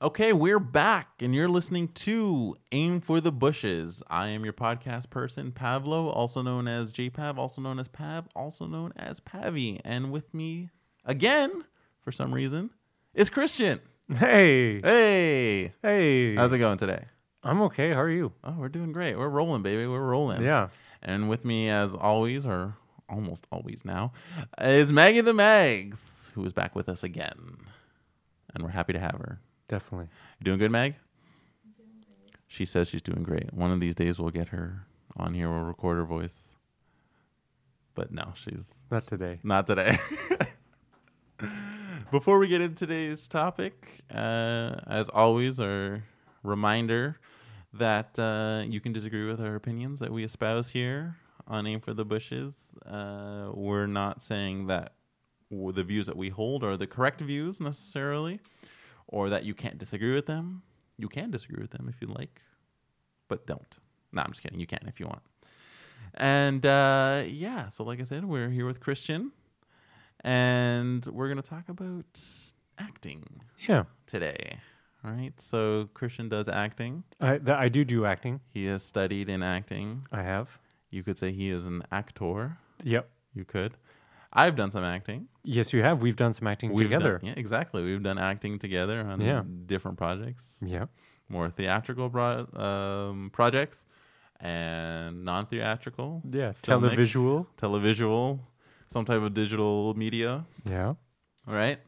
Okay, we're back, and you're listening to Aim for the Bushes. I am your podcast person, Pavlo, also known as JPav, also known as Pav, also known as Pavi. And with me again, for some reason, is Christian. Hey, Hey, hey. how's it going today? I'm okay. How are you? Oh, we're doing great. We're rolling, baby. We're rolling. Yeah. And with me, as always, or almost always now, is Maggie the Mags, who is back with us again. And we're happy to have her. Definitely. You doing good, Meg? She says she's doing great. One of these days we'll get her on here. We'll record her voice. But no, she's Not today. not today. Before we get into today's topic, uh, as always, our reminder that uh, you can disagree with our opinions that we espouse here on Aim for the Bushes. Uh, we're not saying that w- the views that we hold are the correct views necessarily, or that you can't disagree with them. You can disagree with them if you like, but don't. No, I'm just kidding. You can if you want. And uh, yeah, so like I said, we're here with Christian, and we're gonna talk about acting Yeah. today. All right. So Christian does acting. I th- I do do acting. He has studied in acting. I have. You could say he is an actor. Yep. You could. I've done some acting. Yes, you have. We've done some acting We've done- together. yeah, exactly. We've done acting together on Yeah. different projects, Yeah. more theatrical pro- um, projects, and non-theatrical, Yeah. Filmic. Televisual. televisual, some type of digital media. Yeah. All right.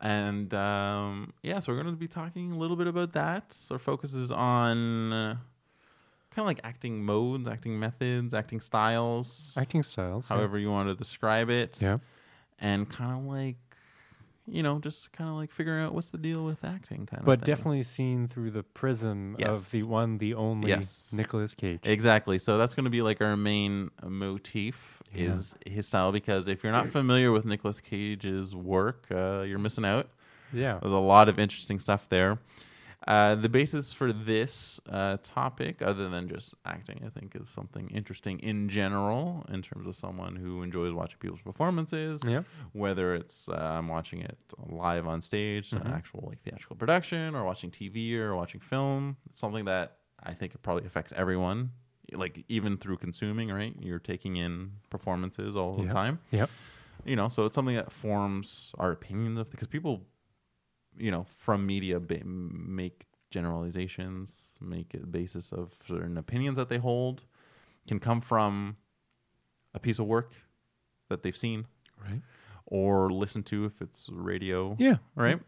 And um, yeah, so we're going to be talking a little bit about that. Our focus is on uh, kind of like acting modes, acting methods, acting styles, Acting styles. yeah. however you want to describe it. Yeah. And kind of like, you know, just kind of like figuring out what's the deal with acting, kind But of. But definitely seen through the prism Yes. of the one, the only Yes. Nicolas Cage. Exactly. So that's going to be like our main motif Yeah. is his style because if you're not familiar with Nicolas Cage's work, uh, you're missing out. Yeah. There's a lot of interesting stuff there. Uh, the basis for this uh, topic, other than just acting, I think is something interesting in general in terms of someone who enjoys watching people's performances, Yeah. whether it's uh, I'm watching it live on stage, an Mhm. actual like theatrical production, or watching TV or watching film. It's something that I think it probably affects everyone, like even through consuming. Right, you're taking in performances all the time Yep. you know so it's something that forms our opinions of because people you know from media ba- make generalizations make it basis of certain opinions that they hold can come from a piece of work that they've seen Right. or listened to if it's radio Yeah. right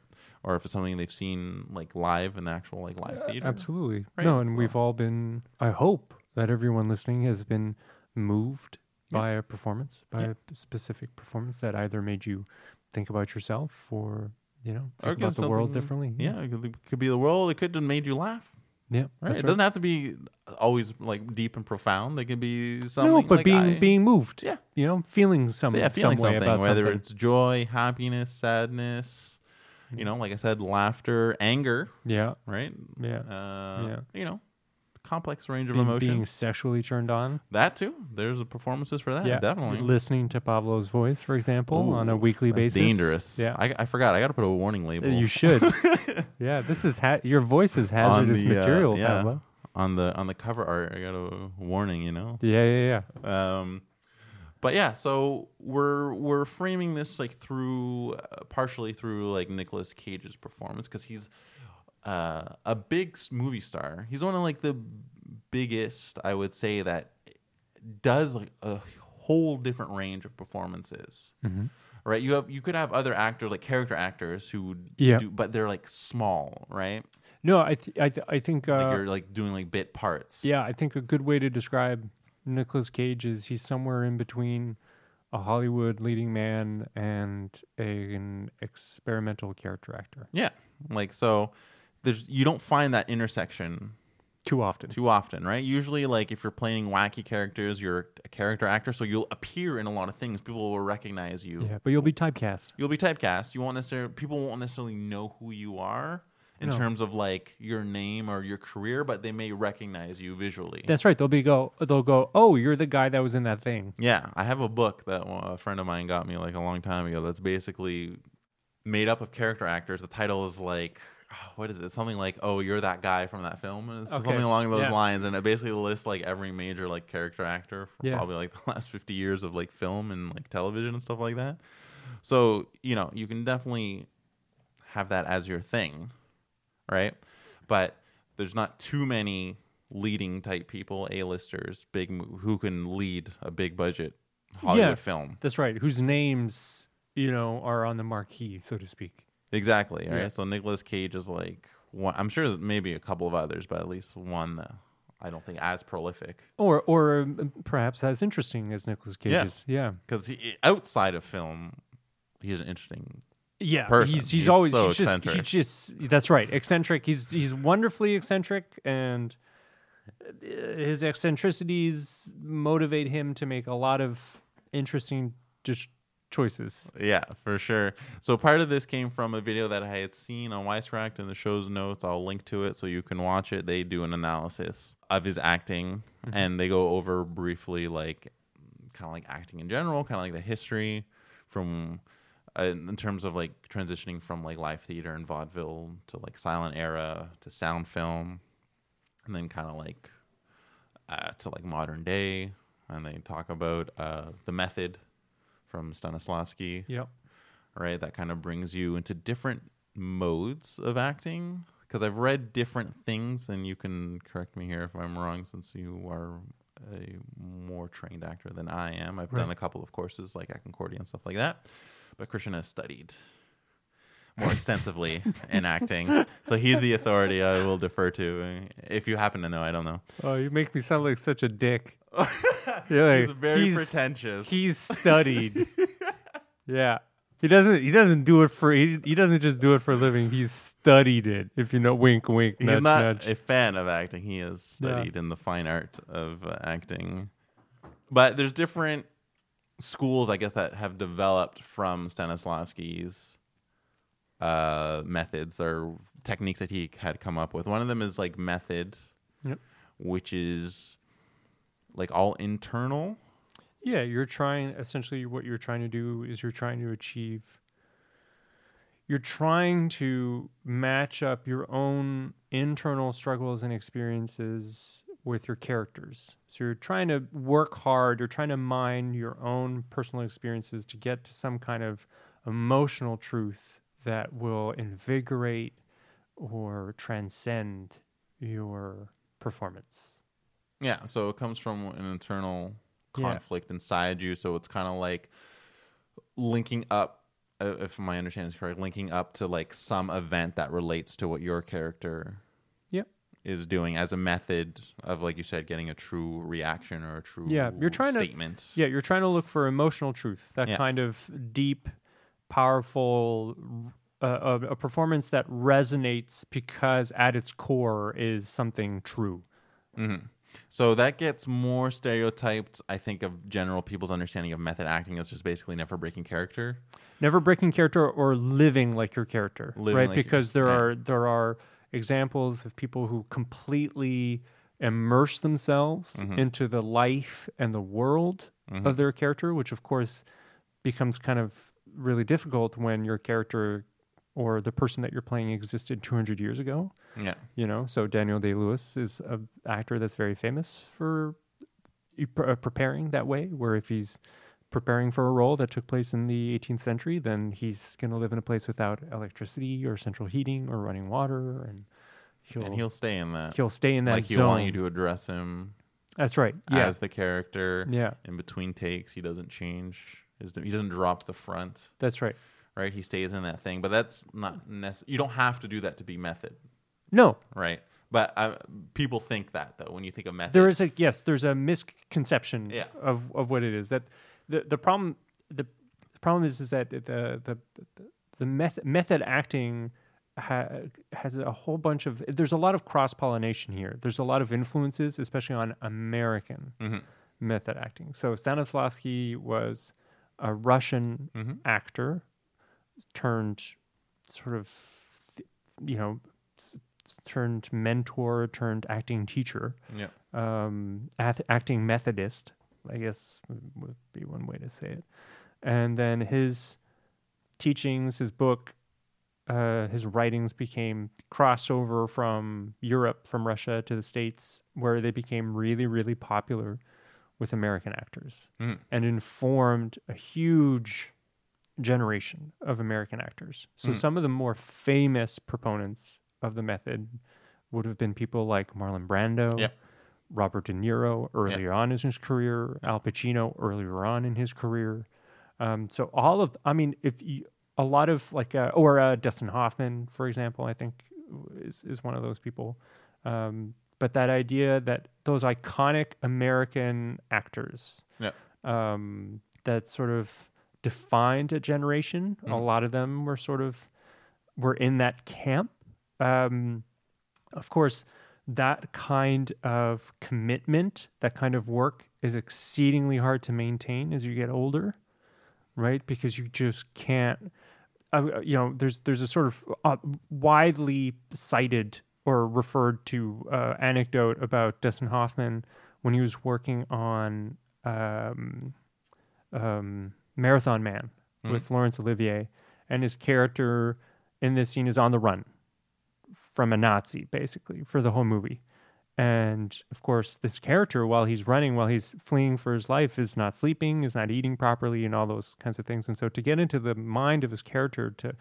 or if it's something they've seen like live in actual like live Uh, theater Absolutely. Right, No, and so- we've all been, I hope that everyone listening has been moved Yeah. by a performance, by Yeah. a specific performance that either made you think about yourself or, you know, think about the world differently. yeah it could, it could be the world it could have made you laugh Yeah. right it doesn't have to be always like deep and profound it can be something no, but like being I- being moved. Yeah. You know, feeling some, So yeah, feeling some way something, about whether something. it's joy, happiness, sadness, you know, like I said, laughter, anger, yeah. right? Yeah. Uh, Yeah. You know, complex range of Being, emotions. being sexually turned on. that too. There's a performances for that. yeah. definitely. Listening to Pavlo's voice, for example, on a weekly basis. dangerous. Yeah. I, I forgot. I got to put a warning label. Uh, You should. yeah. This is ha- your voice is hazardous the, uh, material, yeah, Pablo. on the on the cover art. I got a warning. You know. Yeah. Yeah. Yeah. Um, but yeah, so we're we're framing this like through uh, partially through like Nicolas Cage's performance because he's uh, a big movie star. He's one of like the biggest, I would say, that does like a whole different range of performances. Mhm. Right, you have you could have other actors like character actors who Yeah. do, but they're like small, right? No, I th- I, th- I think uh, like you're like doing like bit parts. yeah, I think a good way to describe Nicolas Cage is he's somewhere in between a Hollywood leading man and a, an experimental character actor. yeah. Like so, there's you don't find that intersection Too often. too often, right? Usually, like if you're playing wacky characters, you're a character actor, so you'll appear in a lot of things. People will recognize you. yeah, but you'll be typecast. You'll be typecast. You won't necessarily people won't necessarily know who you are in No. terms of like your name or your career, but they may recognize you visually. That's right. They'll be go. They'll go. Oh, you're the guy that was in that thing. Yeah, I have a book that uh, a friend of mine got me like a long time ago. That's basically made up of character actors. The title is like Ah, what is it? Something like, "Oh, you're that guy from that film." It's Okay. something along those Yeah. lines, and it basically lists like every major like character actor from Yeah. probably like the last fifty years of like film and like television and stuff like that. So you know, you can definitely have that as your thing, right? But there's not too many leading type people, A-listers, big who can lead a big budget Hollywood Yeah. film. That's right. Whose names you know are on the marquee, so to speak. Exactly. Right. Yeah. So Nicolas Cage is like one. I'm sure there's maybe a couple of others, but at least one that I don't think as prolific Or, or um, perhaps as interesting as Nicolas Cage Yeah. is. Yeah. because outside of film, he's an interesting. Yeah, person. he's he's, He's always so he's just, eccentric. He just that's right, eccentric. He's he's wonderfully eccentric, and uh, his eccentricities motivate him to make a lot of interesting just choices. Yeah, for sure. So part of this came from a video that I had seen on Wisecracked in the show's notes. I'll link to it so you can watch it. They do an analysis of his acting, and they go over briefly like kind of like acting in general, kind of like the history from uh, in terms of like transitioning from like live theater and vaudeville to like silent era to sound film, and then kind of like uh, to like modern day. And they talk about uh, the method from Stanislavski, Yep. right? That kind of brings you into different modes of acting. Because I've read different things, and you can correct me here if I'm wrong, since you are a more trained actor than I am. I've done a couple of courses like at Concordia and stuff like that, but Christian has studied more extensively in acting, so he's the authority I will defer to. If you happen to know, I don't know. Oh, you make me sound like such a dick. You're he's very he's- pretentious. He's studied. yeah. He doesn't. He doesn't do it for. He, he doesn't just do it for a living. He's studied it. If you know, wink, wink, He's nudge, not nudge. a fan of acting. He has Yeah. studied in the fine art of uh, acting. But there's different schools, I guess, that have developed from Stanislavski's uh, methods or techniques that he had come up with. One of them is like method, Yep. which is like all internal. Yeah, you're trying essentially what you're trying to do is you're trying to achieve you're trying to match up your own internal struggles and experiences with your characters. So you're trying to work hard, you're trying to mine your own personal experiences to get to some kind of emotional truth that will invigorate or transcend your performance. Yeah, so it comes from an internal Yeah. conflict inside you. So it's kind of like linking up, uh, if my understanding is correct, linking up to like some event that relates to what your character Yep. is doing as a method of, like you said, getting a true reaction or a true Yeah, you're trying to- Yeah, you're trying to look for emotional truth, that Yeah. kind of deep, powerful, uh, a, a performance that resonates because at its core is something true. hmm So that gets more stereotyped, I think, of general people's understanding of method acting as just basically never breaking character. Never breaking character or living like your character, Living right? like because there yeah. are there are examples of people who completely immerse themselves Mhm. into the life and the world Mhm. of their character, which of course becomes kind of really difficult when your character or the person that you're playing existed 200 years ago. Yeah. You know, so Daniel Day Lewis is an actor that's very famous for pre- uh, preparing that way, where if he's preparing for a role that took place in the 18th century, then he's going to live in a place without electricity or central heating or running water, and he'll and he'll stay in that. he'll stay in that like he'll want you to address him That's right. Yeah. as the character. yeah. In between takes, he doesn't change. He doesn't drop the front, That's right. right? He stays in that thing. But that's not necessary. You don't have to do that to be method, No, right? But uh, people think that though when you think of method. there is a yes there's a misconception Yeah. of of what it is that the the problem the, the problem is is that the the the, the method method acting ha, has a whole bunch of there's a lot of cross pollination here there's a lot of influences especially on american Mhm. method acting so stanislavski was a russian Mhm. actor turned sort of you know turned mentor turned acting teacher Yeah. um, act- acting methodist, I guess would be one way to say it. And then his teachings, his book, uh, his writings became crossover from Europe, from Russia to the States, where they became really, really popular with American actors Mm. and informed a huge generation of American actors. So Mm. some of the more famous proponents of the method would have been people like Marlon Brando, Yep. Robert De Niro earlier on in his career, Al Pacino earlier on in his career. Um, so all of, I mean, if you, a lot of like, uh, or uh, Dustin Hoffman, for example, I think is is one of those people. Um, but that idea that those iconic American actors, Yeah. um, that sort of defined a generation. A Mhm. lot of them were sort of were in that camp. Um, of course, that kind of commitment, that kind of work, is exceedingly hard to maintain as you get older, right? Because you just can't. Uh, you know, there's there's a sort of uh, widely cited or referred to uh, anecdote about Dustin Hoffman when he was working on um, um, Marathon Man Mhm. with Laurence Olivier, and his character in this scene is on the run from a Nazi, basically, for the whole movie. And of course, this character, while he's running, while he's fleeing for his life, is not sleeping, is not eating properly, and all those kinds of things. And so, to get into the mind of his character, to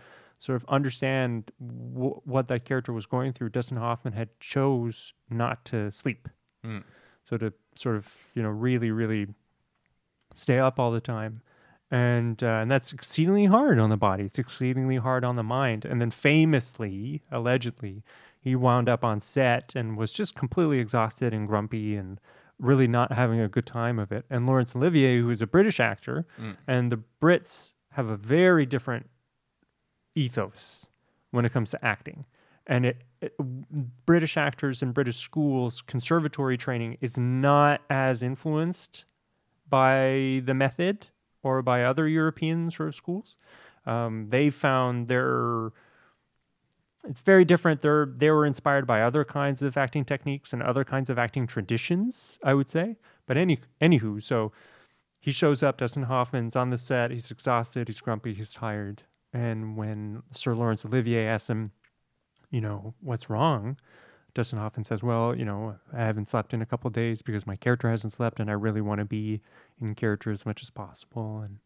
sort of understand w- what that character was going through, Dustin Hoffman had chose not to sleep. Mm. So to sort of you know really really stay up all the time, and uh, and that's exceedingly hard on the body. It's exceedingly hard on the mind. And then famously, allegedly, he wound up on set and was just completely exhausted and grumpy and really not having a good time of it. And Laurence Olivier, who is a British actor, Mm. and the Brits have a very different ethos when it comes to acting. And it, it British actors and British schools conservatory training is not as influenced by the method or by other European sort of schools. Um, they found their it's very different. They're they were inspired by other kinds of acting techniques and other kinds of acting traditions, I would say. But any anywho, so he shows up. Dustin Hoffman's on the set. He's exhausted. He's grumpy. He's tired. And when Sir Laurence Olivier asks him, you know, what's wrong? Dustin Hoffman says, well, you know, I haven't slept in a couple of days because my character hasn't slept, and I really want to be in character as much as possible. And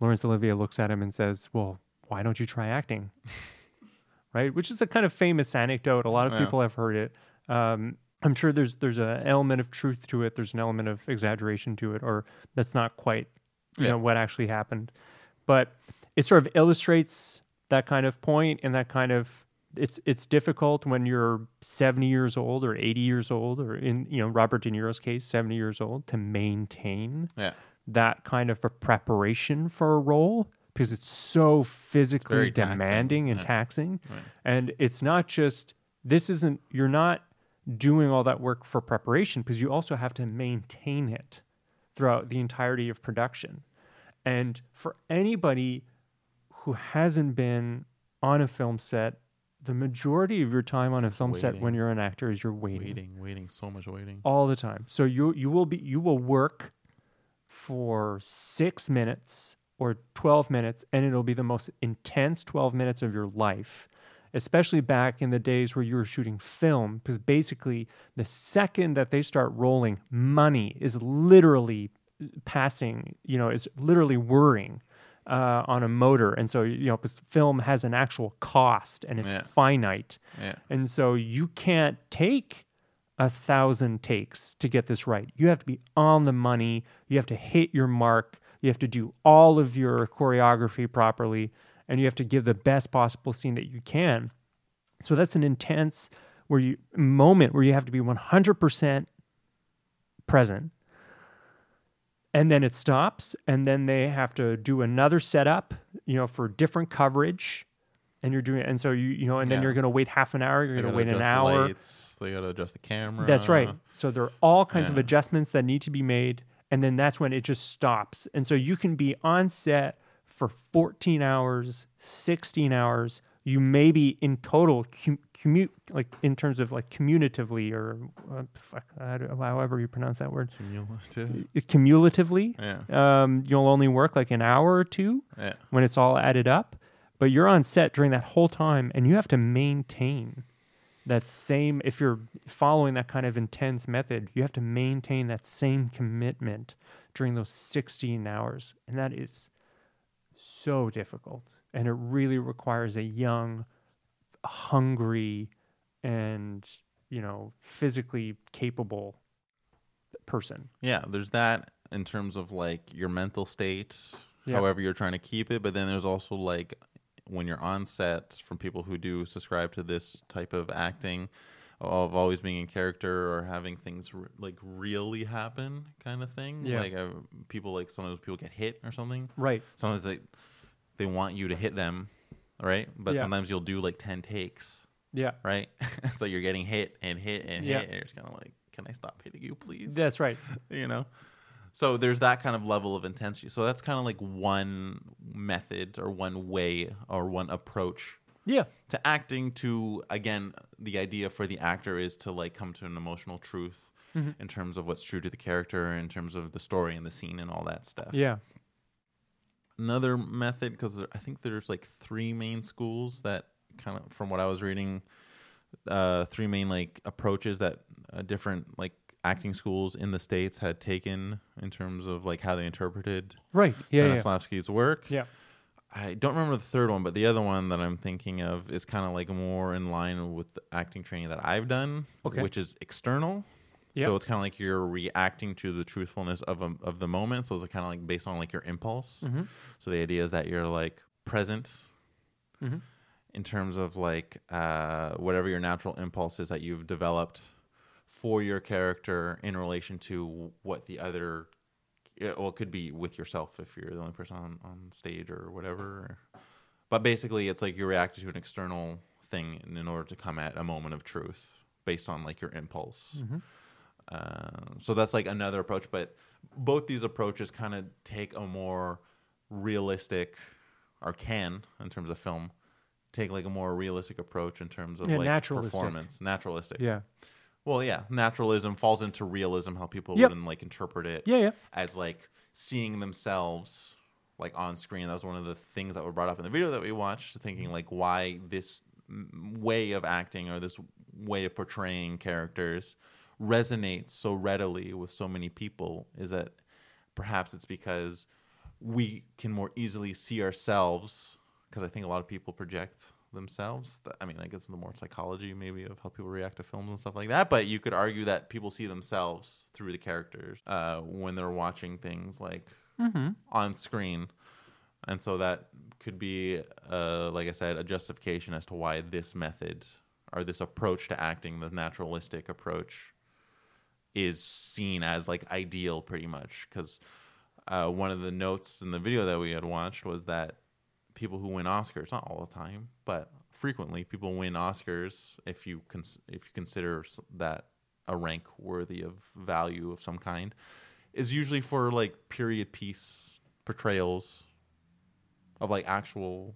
Laurence Olivier looks at him and says, well, why don't you try acting? right? Which is a kind of famous anecdote. A lot of Yeah. people have heard it. Um, I'm sure there's there's an element of truth to it. There's an element of exaggeration to it, or that's not quite you Yeah. know what actually happened. But it sort of illustrates that kind of point and that kind of it's it's difficult when you're 70 years old or 80 years old or in you know Robert De Niro's case 70 years old to maintain Yeah. that kind of a preparation for a role because it's so physically taxing, demanding and yeah. taxing Right. and it's not just this isn't you're not doing all that work for preparation because you also have to maintain it throughout the entirety of production and for anybody who hasn't been on a film set the majority of your time on a film set when you're an actor is you're waiting Waiting, waiting, so much waiting. all the time. So you you will be you will work for 6 minutes or 12 minutes and it'll be the most intense 12 minutes of your life. Especially back in the days where you were shooting film because basically the second that they start rolling money is literally passing, you know, is literally whirring uh, on a motor and so you know film has an actual cost and it's Yeah. finite. Yeah. And so you can't take a thousand takes to get this right. You have to be on the money. You have to hit your mark. You have to do all of your choreography properly. And you have to give the best possible scene that you can. So that's an intense where you moment where you have to be 100% present. And then it stops, and then they have to do another setup, you know, for different coverage. And you're doing, and so you, you know, and then Yeah. you're going to wait half an hour. You're going to wait an adjust the hour. Lights, they gotta adjust the camera. That's right. So there are all kinds of adjustments that need to be made, and then that's when it just stops. And so you can be on set for 14 hours, 16 hours. You may be in total cum- commute, like in terms of like commutatively or uh, fuck, however you pronounce that word, Cumulative. cumulatively. Yeah. Um, you'll only work like an hour or two Yeah. when it's all added up. but you're on set during that whole time and you have to maintain that same if you're following that kind of intense method you have to maintain that same commitment during those 16 hours and that is so difficult and it really requires a young hungry and you know physically capable person Yeah, there's that in terms of like your mental state, Yeah. however you're trying to keep it, but then there's also like when you're on set from people who do subscribe to this type of acting of always being in character or having things r- like really happen kind of thing. Yeah. Like uh, people like sometimes people get hit or something. right Sometimes they they want you to hit them, right? But Yeah. sometimes you'll do like 10 takes, yeah right? so you're getting hit and hit and Yeah. hit and you're just kind of like, "Can I stop hitting you, please?" that's right you know so there's that kind of level of intensity so that's kind of like one method or one way or one approach yeah to acting to again the idea for the actor is to like come to an emotional truth Mhm. in terms of what's true to the character in terms of the story and the scene and all that stuff yeah another method because i think there's like three main schools that kind of from what i was reading uh three main like approaches that uh, different like acting schools in the states had taken in terms of like how they interpreted right. Yeah yeah Stanislavski's work. Yeah. I don't remember the third one but the other one that i'm thinking of is kind of like more in line with the acting training that i've done Okay. which is external Yeah. so it's kind of like you're reacting to the truthfulness of a, of the moment so it's kind of like based on like your impulse mm-hmm. so the idea is that you're like present Mhm. in terms of like uh, whatever your natural impulse is that you've developed for your character in relation to what the other, yeah, well, it could be with yourself if you're the only person on, on stage or whatever. But basically, it's like you react to an external thing in, in order to come at a moment of truth based on like your impulse. Mm-hmm. Uh, so that's like another approach, but both these approaches kind of take a more realistic, or can in terms of film, take like a more realistic approach in terms of Yeah, like naturalistic. performance, naturalistic. yeah Well, yeah, naturalism falls into realism, how people Yep. would like interpret it yeah yeah as like seeing themselves like on screen. That was one of the things that were brought up in the video that we watched, thinking like why this way of acting or this way of portraying characters resonates so readily with so many people is that perhaps it's because we can more easily see ourselves because I think a lot of people project themselves. I mean, I guess the more psychology maybe of how people react to films and stuff like that. But you could argue that people see themselves through the characters uh, when they're watching things like mm-hmm. on screen, and so that could be, uh, like I said, a justification as to why this method or this approach to acting, the naturalistic approach, is seen as like ideal, pretty much because. Uh, one of the notes in the video that we had watched was that people who win Oscars, not all the time, but frequently, people win Oscars if you cons- if you consider that a rank worthy of value of some kind, is usually for like period piece portrayals of like actual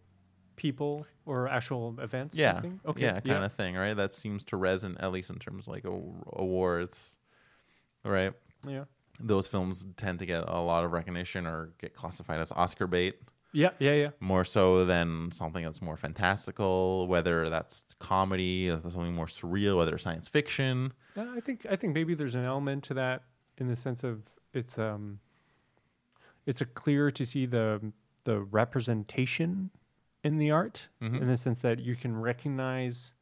people or actual events yeah. okay. Yeah kind of thing right? That seems to resonate at least in terms of like a- awards right yeah those films tend to get a lot of recognition or get classified as Oscar bait yeah yeah yeah more so than something that's more fantastical, whether that's comedy, something more surreal, whether it's science fiction. Yeah, I think I think maybe there's an element to that in the sense of it's um it's a clear to see the the representation in the art Mhm. in the sense that you can recognize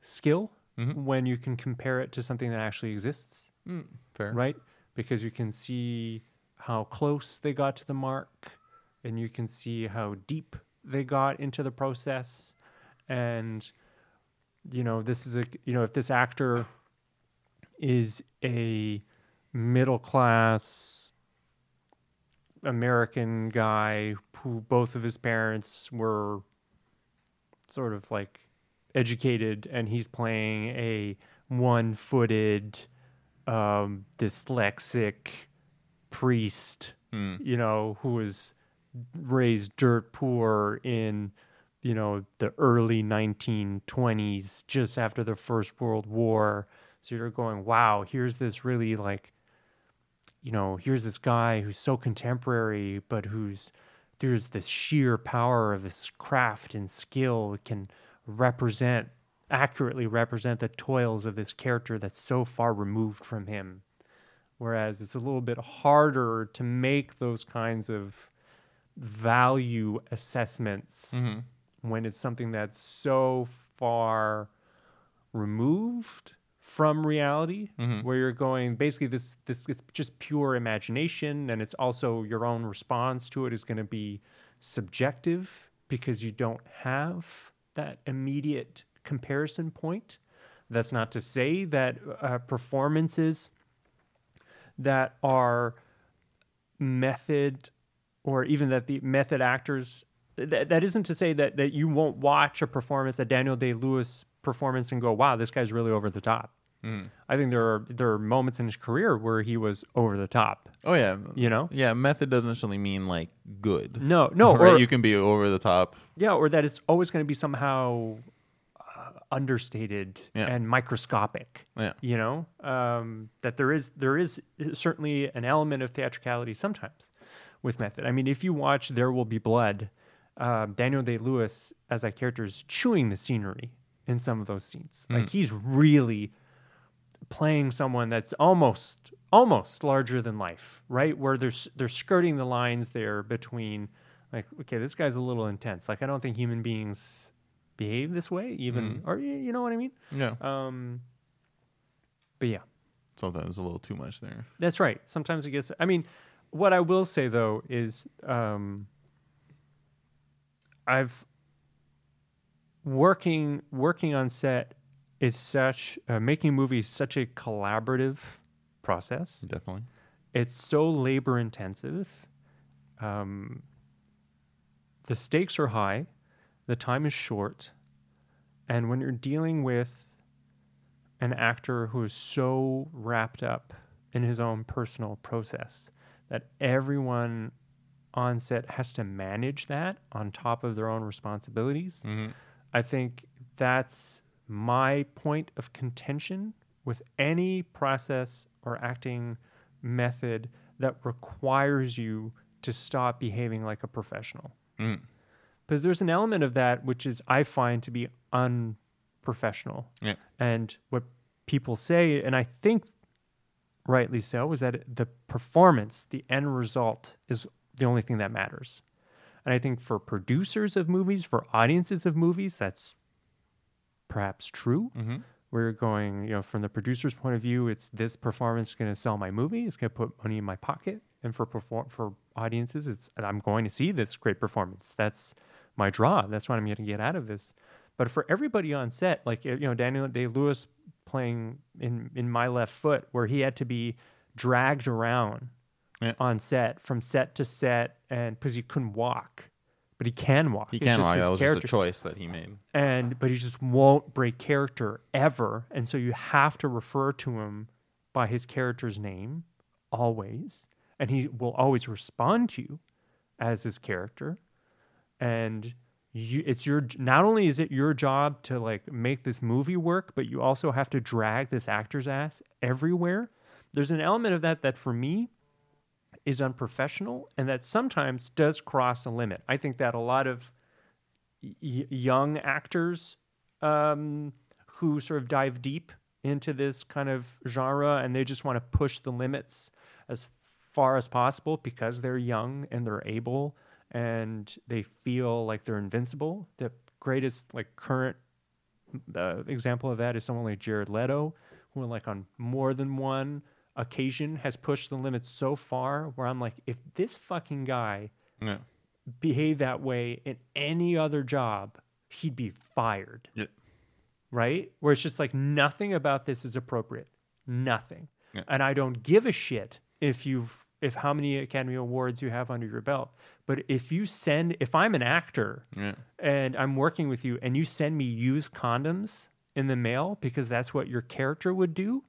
skill Mhm. when you can compare it to something that actually exists, Mm, fair. right? Because you can see how close they got to the mark and you can see how deep they got into the process and you know this is a you know if this actor is a middle class American guy who both of his parents were sort of like educated and he's playing a one-footed um dyslexic priest Mm, you know who was raised dirt poor in you know the early 1920s just after the first world war. So you're going wow here's this really like you know here's this guy who's so contemporary but who's there's this sheer power of his craft and skill can represent accurately represent the toils of this character that's so far removed from him whereas it's a little bit harder to make those kinds of value assessments Mhm. when it's something that's so far removed from reality Mhm. where you're going basically this this it's just pure imagination and it's also your own response to it is going to be subjective because you don't have that immediate comparison point that's not to say that uh, performances that are method or even that the method actors that, that isn't to say that that you won't watch a performance a Daniel Day Lewis performance and go wow this guy's really over the top Mm. I think there are there are moments in his career where he was over the top Oh yeah, you know yeah. Method doesn't necessarily mean like good. no no right? or, you can be over the top. yeah or that it's always going to be somehow understated Yeah. and microscopic Yeah. you know? Um, that there is there is certainly an element of theatricality sometimes with method. I mean if you watch there will be blood um, daniel day lewis as that character is chewing the scenery in some of those scenes. Like he's really playing someone that's almost almost larger than life right? Where there's they're skirting the lines there between like okay this guy's a little intense. Like i don't think human beings behave this way even or you know what i mean Yeah. um, but yeah, Sometimes a little too much there. that's right. Sometimes it gets. I mean, what I will say though is, um, I've working working on set is such uh, making movies such a collaborative process. Definitely. It's so labor intensive. Um, the stakes are high, the time is short, and when you're dealing with an actor who is so wrapped up in his own personal process that everyone on set has to manage that on top of their own responsibilities. hmm I think that's my point of contention with any process or acting method that requires you to stop behaving like a professional. Mm. Because there's an element of that which is I find to be unprofessional. Yeah. And what people say, and I think rightly so, is that the performance, the end result, is the only thing that matters. And I think for producers of movies, for audiences of movies, that's perhaps true. hmm We're going, you know, from the producer's point of view, it's this performance is going to sell my movie. It's going to put money in my pocket. And for perform for audiences, it's I'm going to see this great performance. That's my draw. That's what I'm going to get out of this. But for everybody on set, like you know, Daniel Day Lewis playing in in My Left Foot, where he had to be dragged around Yeah. on set from set to set, and because he couldn't walk, but he can walk. He It's can his that was character just a choice that he made. and but he just won't break character ever and so you have to refer to him by his character's name always and he will always respond to you as his character and you it's your not only is it your job to like make this movie work but you also have to drag this actor's ass everywhere. There's an element of that that for me is unprofessional and that sometimes does cross a limit. I think that a lot of y- young actors um, who sort of dive deep into this kind of genre and they just want to push the limits as far as possible because they're young and they're able and they feel like they're invincible. The greatest like current uh, example of that is someone like Jared Leto, who like on more than one occasion has pushed the limits so far where I'm like, if this fucking guy Yeah. behave that way in any other job, he'd be fired. Yeah. Right? Where it's just like nothing about this is appropriate. Nothing. Yeah. And I don't give a shit if you've if how many Academy Awards you have under your belt. But if you send if I'm an actor Yeah. and I'm working with you and you send me used condoms in the mail because that's what your character would do,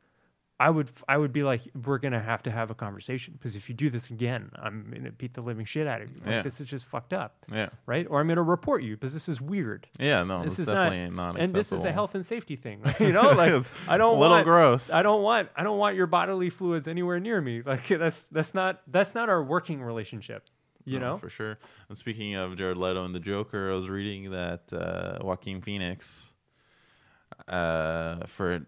I would I would be like, we're gonna have to have a conversation because if you do this again, I'm gonna beat the living shit out of you. Like, Yeah. This is just fucked up, Yeah. right? Or I'm gonna report you because this is weird. Yeah. No, this is definitely not, not, and this is a health and safety thing. you know, like I don't a little want, gross. I don't want I don't want your bodily fluids anywhere near me. Like that's that's not that's not our working relationship. You No, know? for sure. And speaking of Jared Leto and the Joker, I was reading that uh, Joaquin Phoenix, uh, for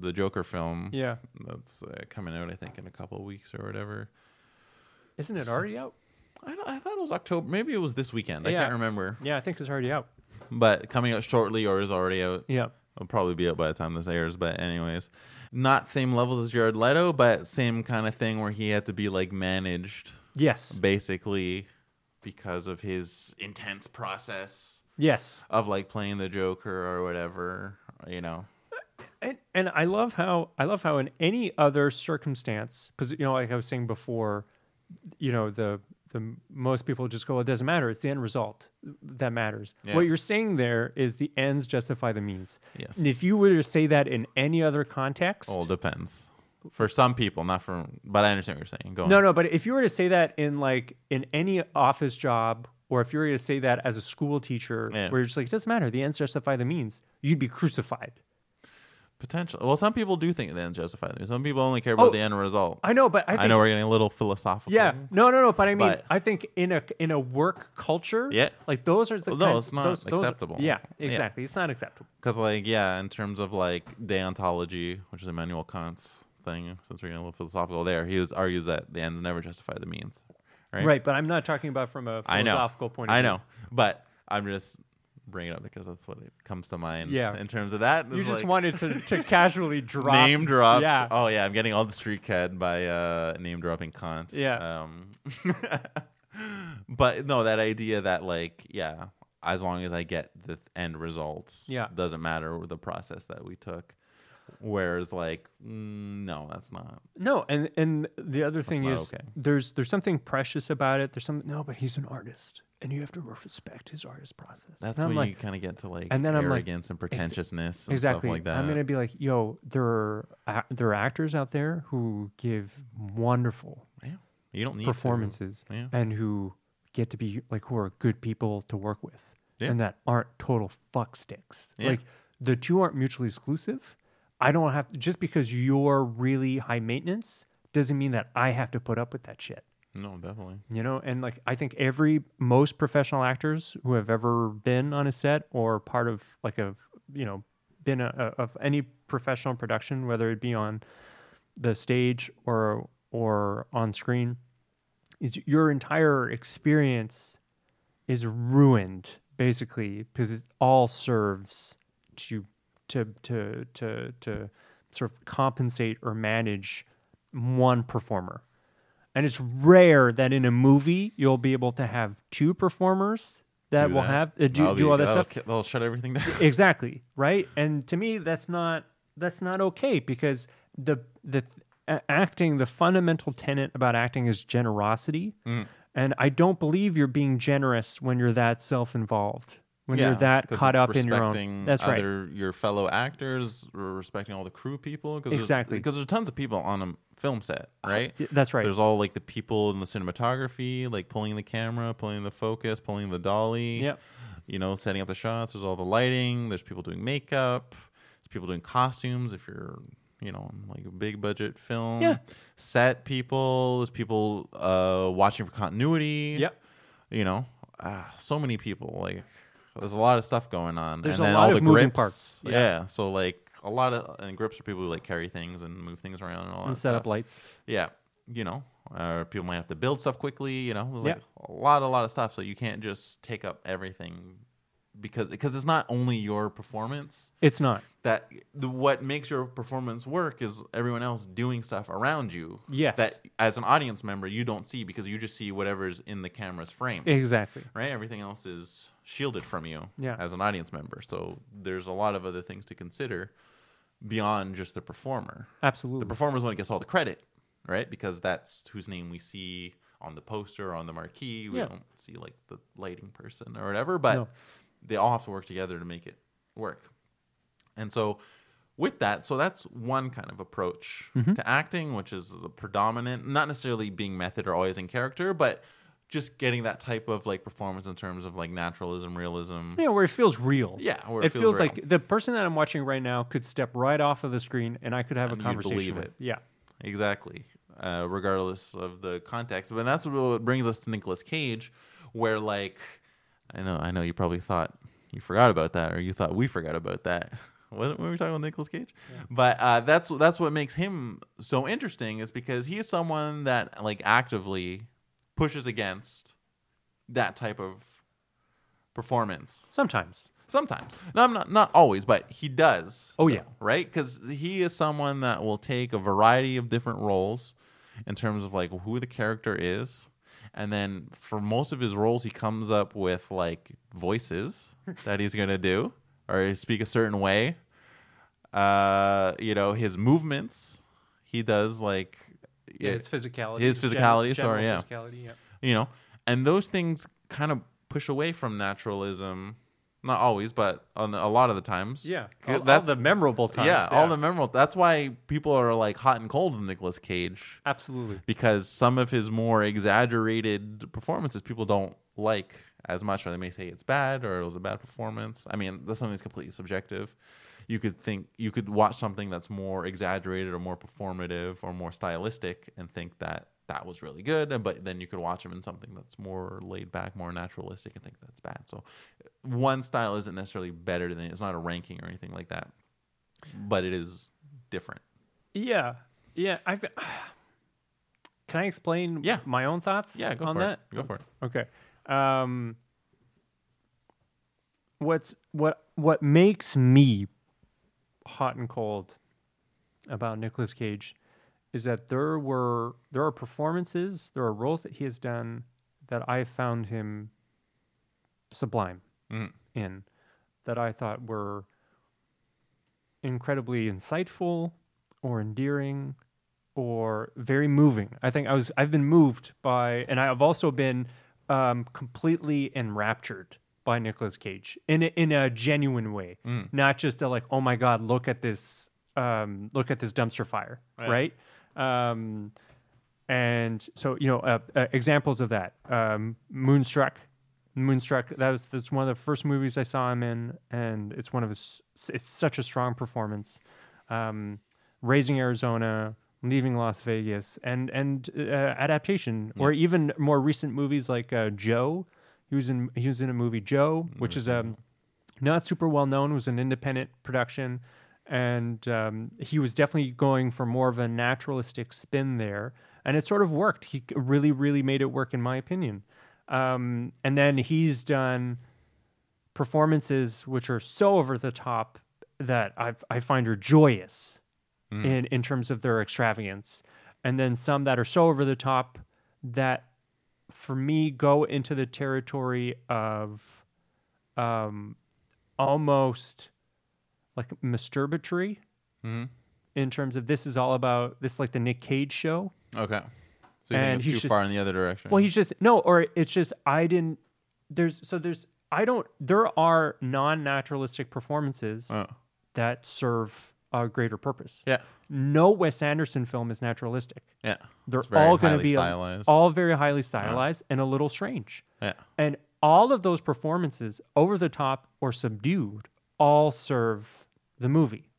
the Joker film, Yeah. that's uh, coming out, I think, in a couple of weeks or whatever. Isn't it already out? I, I thought it was October. Maybe it was this weekend. I can't remember. Yeah, I think it's already out. But coming out shortly or is already out. Yeah. It'll probably be out by the time this airs. But anyways, not same levels as Jared Leto, but same kind of thing where he had to be like managed Yes. basically because of his intense process Yes. of like playing the Joker or whatever. You know. And, and I love how I love how in any other circumstance, because you know, like I was saying before, you know, the the most people just go, well, it doesn't matter. It's the end result that matters. Yeah. What you're saying there is the ends justify the means. Yes. And if you were to say that in any other context, all depends. For some people, not for. But I understand what you're saying. Go on. no, no. But if you were to say that in like in any office job, or if you were to say that as a school teacher, Yeah. where you're just like, it doesn't matter. The ends justify the means. You'd be crucified. Potential. Well, some people do think the end justify them. Some people only care about Oh, the end result. I know, but I, I, know we're getting a little philosophical. Yeah, no, no, no. But I mean, But- I think in a in a work culture, Yeah. like those are the Well, no, kinds- it's not those- those are- acceptable. yeah, Yeah. exactly. It's not acceptable. Because, like, yeah, in terms of like deontology, which is Immanuel Kant's thing, since we're getting a little philosophical there, he was, argues that the ends never justify the means. Right. Right. but I'm not talking about from a I know. philosophical point. of I view. know, but I'm just bringing it up because that's what it comes to mind. Yeah. In terms of that, You just like wanted to, to casually drop name drops. Yeah, Oh yeah, I'm getting all the street cred by uh, name dropping Kant. Yeah. Um, but no, that idea that like yeah, as long as I get the end results, Yeah. doesn't matter the process that we took. Whereas like mm, no, that's not. no, and and the other thing is okay. there's there's something precious about it. There's some no, but he's an artist, and you have to respect his artist process. That's and I'm when like, you kind of get to like and then I'm like, arrogance and pretentiousness and exactly. stuff like that. I'm gonna be like, yo, there are a- there are actors out there who give wonderful yeah, you don't need performances Yeah. and who get to be like who are good people to work with Yeah. and that aren't total fuck sticks. Yeah. Like the two aren't mutually exclusive. I don't have to, just because you're really high maintenance doesn't mean that I have to put up with that shit. No, definitely. You know, and like I think every most professional actors who have ever been on a set or part of like a you know been a, a, of any professional production, whether it be on the stage or or on screen, is your entire experience is ruined basically because it all serves to to to to to sort of compensate or manage one performer. And it's rare that in a movie you'll be able to have two performers that Do will that. have uh, do, do all that stuff. They'll shut everything down. exactly right and to me that's not that's not okay because the the a- acting the fundamental tenet about acting is generosity Mm. and i don't believe you're being generous when you're that self-involved when you're that caught up in your own that's right your fellow actors, or respecting all the crew people. Cause Exactly. Because there's tons of people on a film set, right? Y- that's right There's all like the people in the cinematography, like pulling the camera, pulling the focus, pulling the dolly. Yep. You know, setting up the shots. There's all the lighting. There's people doing makeup. There's people doing costumes. If you're, you know, like a big budget film. Yeah. Set people. There's people uh, watching for continuity Yep. you know, ah, so many people. Like, there's a lot of stuff going on. There's and a then lot all of the moving grips, parts. Yeah. Yeah. So like a lot of and grips are people who like carry things and move things around and all that. and that set stuff. up lights Yeah. You know, or people might have to build stuff quickly. You know, there's Yeah. like a lot, a lot of stuff. So you can't just take up everything because because it's not only your performance it's not that the, what makes your performance work is everyone else doing stuff around you Yes. that as an audience member you don't see because you just see whatever's in the camera's frame exactly right? Everything else is shielded from you Yeah. as an audience member. So there's a lot of other things to consider beyond just the performer. Absolutely. The performer's performer is the one who gets all the credit, right? Because that's whose name we see on the poster or on the marquee. We Yeah. don't see like the lighting person or whatever, but No. they all have to work together to make it work. And so with that, so that's one kind of approach Mm-hmm. to acting, which is the predominant, not necessarily being method or always in character, but just getting that type of like performance in terms of like naturalism, realism. yeah where it feels real Yeah, where it, it feels, feels like the person that i'm watching right now could step right off of the screen and i could have And a conversation with it. yeah Exactly. uh, regardless of the context. But that's what brings us to Nicolas Cage, where like I know I know you probably thought you forgot about that, or you thought we forgot about that. When we were talking about Nicolas Cage, but uh, that's that's what makes him so interesting is because he is someone that like actively pushes against that type of performance. Sometimes. sometimes. No i'm not not always but he does Oh, yeah. right? Because he is someone that will take a variety of different roles in terms of like who the character is. And then for most of his roles he comes up with like voices that he's gonna do or speak a certain way uh you know his movements he does like Yeah, his physicality. His physicality, general sorry, yeah. Physicality, yeah. you know and those things kind of push away from naturalism not always but on a lot of the times Yeah. All, all that's the memorable times. yeah, all the memorable that's why people are like hot and cold with Nicolas Cage Absolutely. because some of his more exaggerated performances people don't like as much or they may say it's bad or it was a bad performance i mean that's something that's completely subjective you could think you could watch something that's more exaggerated or more performative or more stylistic and think that that was really good but then you could watch them in something that's more laid back more naturalistic and think that's bad so one style isn't necessarily better than it's not a ranking or anything like that but it is different Yeah. Yeah. I've. Can I explain Yeah. my own thoughts yeah go on for that? it go for it Okay. Um, what's what what makes me hot and cold about Nicolas Cage is that there were there are performances, there are roles that he has done that I found him sublime Mhm. in that I thought were incredibly insightful or endearing or very moving. I think I was I've been moved by and I've also been um, completely enraptured by Nicolas Cage in a, in a genuine way, Mm. not just a like oh my god look at this um, look at this dumpster fire, Right. right? Um, and so you know uh, uh, examples of that um, Moonstruck. Moonstruck. That was that's one of the first movies I saw him in, and it's one of his. It's such a strong performance. Um, Raising Arizona, Leaving Las Vegas, and and uh, adaptation, or even more recent movies like uh, Joe. He was in he was in a movie Joe, which is um not super well known. It was an independent production, and um, he was definitely going for more of a naturalistic spin there, and it sort of worked. He really really made it work, in my opinion. Um, and then he's done performances which are so over the top that I I find are joyous in in terms of their extravagance, and then some that are so over the top that for me go into the territory of um almost like masturbatory Mhm. in terms of this is all about this like the Nick Cage show. Okay. So you And think it's too just- far in the other direction? Well, he's just no, or it's just I didn't. There's so there's I don't. There are non-naturalistic performances Oh. that serve a greater purpose. Yeah. No Wes Anderson film is naturalistic. Yeah. They're all going to be stylized. all very highly stylized and a little strange. Yeah. And all of those performances, over the top or subdued, all serve the movie.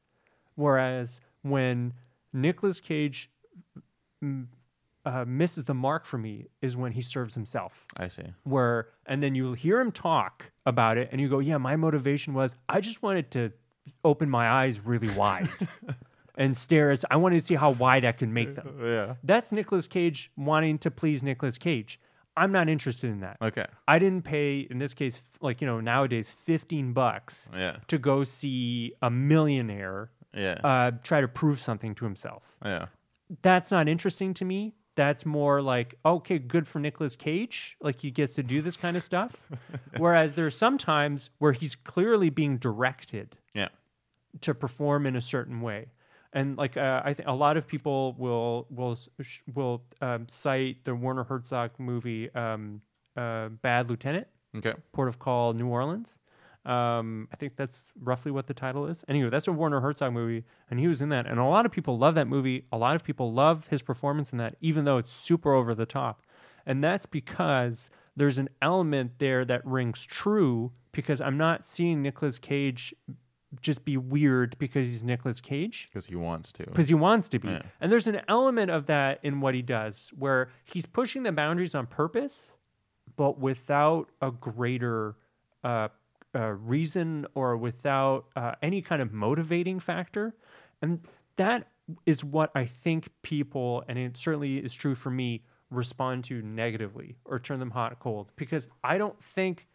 Whereas when Nicolas Cage uh, misses the mark for me is when he serves himself. I see. Where and then you hear him talk about it, and you go, "Yeah, my motivation was I just wanted to open my eyes really wide and stare. As, I wanted to see how wide I can make them." Yeah. That's Nicolas Cage wanting to please Nicolas Cage. I'm not interested in that. Okay. I didn't pay, in this case, like, you know, nowadays, 15 bucks Yeah. to go see a millionaire Yeah. uh, try to prove something to himself. yeah. That's not interesting to me. That's more like, okay, good for Nicolas Cage. Like, he gets to do this kind of stuff. Whereas there's some times where he's clearly being directed Yeah. to perform in a certain way and like uh, i think a lot of people will will will um, cite the werner herzog movie um, uh, bad lieutenant Okay. port of call new orleans. Um, i think that's roughly what the title is. Anyway that's a werner herzog movie and he was in that. And a lot of people love that movie. A lot of people love his performance in that even though it's super over the top. And that's because there's an element there that rings true because i'm not seeing Nicolas cage just be weird because he's Nicolas Cage because he wants to. because he wants to be. Yeah. And there's an element of that in what he does where he's pushing the boundaries on purpose, but without a greater uh, uh, reason or without uh, any kind of motivating factor. And that is what I think people, and it certainly is true for me, respond to negatively or turn them hot or cold. Because I don't think,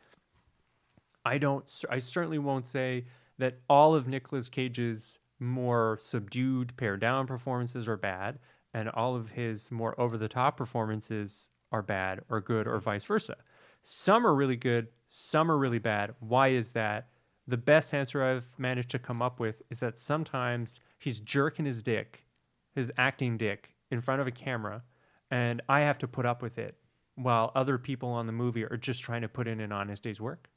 I don't, I certainly won't say that all of Nicolas Cage's more subdued, pared down performances are bad, and all of his more over the top performances are bad or good, or vice versa. Some are really good, some are really bad. Why is that? The best answer I've managed to come up with is that sometimes he's jerking his dick, his acting dick, in front of a camera, and I have to put up with it while other people on the movie are just trying to put in an honest day's work.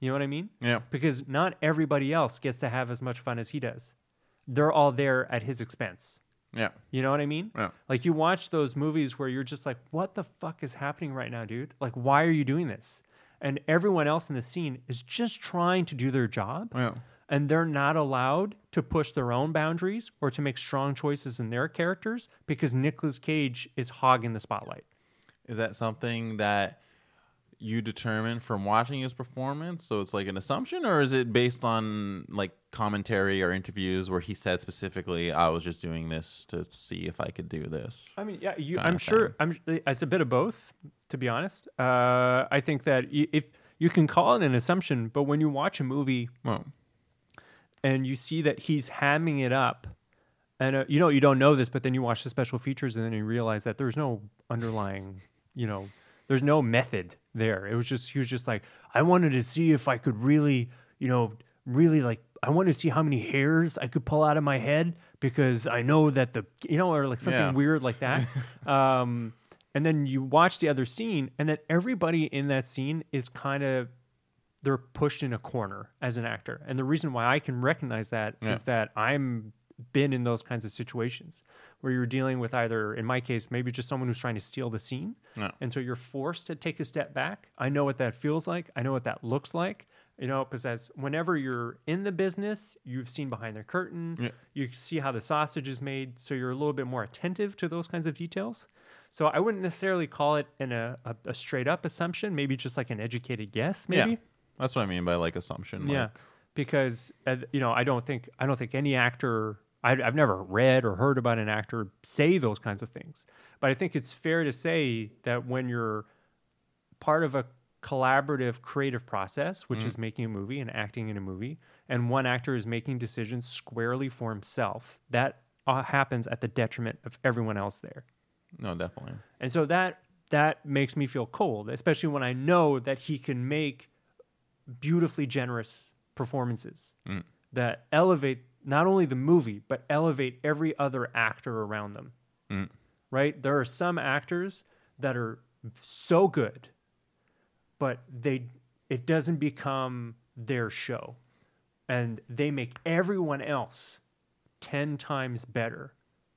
You know what I mean? yeah. because not everybody else gets to have as much fun as he does. They're all there at his expense. Yeah. You know what I mean? Yeah. Like you watch those movies where you're just like, what the fuck is happening right now, dude? Like, why are you doing this? And everyone else in the scene is just trying to do their job Yeah. and they're not allowed to push their own boundaries or to make strong choices in their characters because Nicolas Cage is hogging the spotlight. Is that something that you determine from watching his performance? So it's like an assumption, or is it based on like commentary or interviews where he said specifically, "I was just doing this to see if I could do this"? I mean, yeah, you, I'm sure. I'm. It's a bit of both, to be honest. Uh, I think that if you can call it an assumption, but when you watch a movie Well, and you see that he's hamming it up, and uh, you know you don't know this, but then you watch the special features and then you realize that there's no underlying, you know, there's no method there. It was just he was just like, I wanted to see if I could really, you know, really like. I wanted to see how many hairs I could pull out of my head because I know that the you know or like something Yeah. weird like that. um, and then you watch the other scene, and then everybody in that scene is kind of they're pushed in a corner as an actor. And the reason why I can recognize that is Yeah. that I'm been in those kinds of situations where you're dealing with either in my case maybe just someone who's trying to steal the scene Yeah. and so you're forced to take a step back i know what that feels like i know what that looks like you know because as whenever you're in the business you've seen behind the curtain Yeah. you see how the sausage is made so you're a little bit more attentive to those kinds of details so i wouldn't necessarily call it an, a, a, straight up assumption maybe just like an educated guess maybe yeah, that's what I mean by like assumption. yeah, like- because uh, you know, I don't think I don't think any actor. I, I've never read or heard about an actor say those kinds of things, but I think it's fair to say that when you're part of a collaborative creative process, which is making a movie and acting in a movie, and one actor is making decisions squarely for himself, that uh, happens at the detriment of everyone else there. no, definitely. And so that that makes me feel cold, especially when I know that he can make beautifully generous performances Mm. That elevate not only the movie but elevate every other actor around them. Mm. Right? There are some actors that are so good but they it doesn't become their show and they make everyone else 10 times better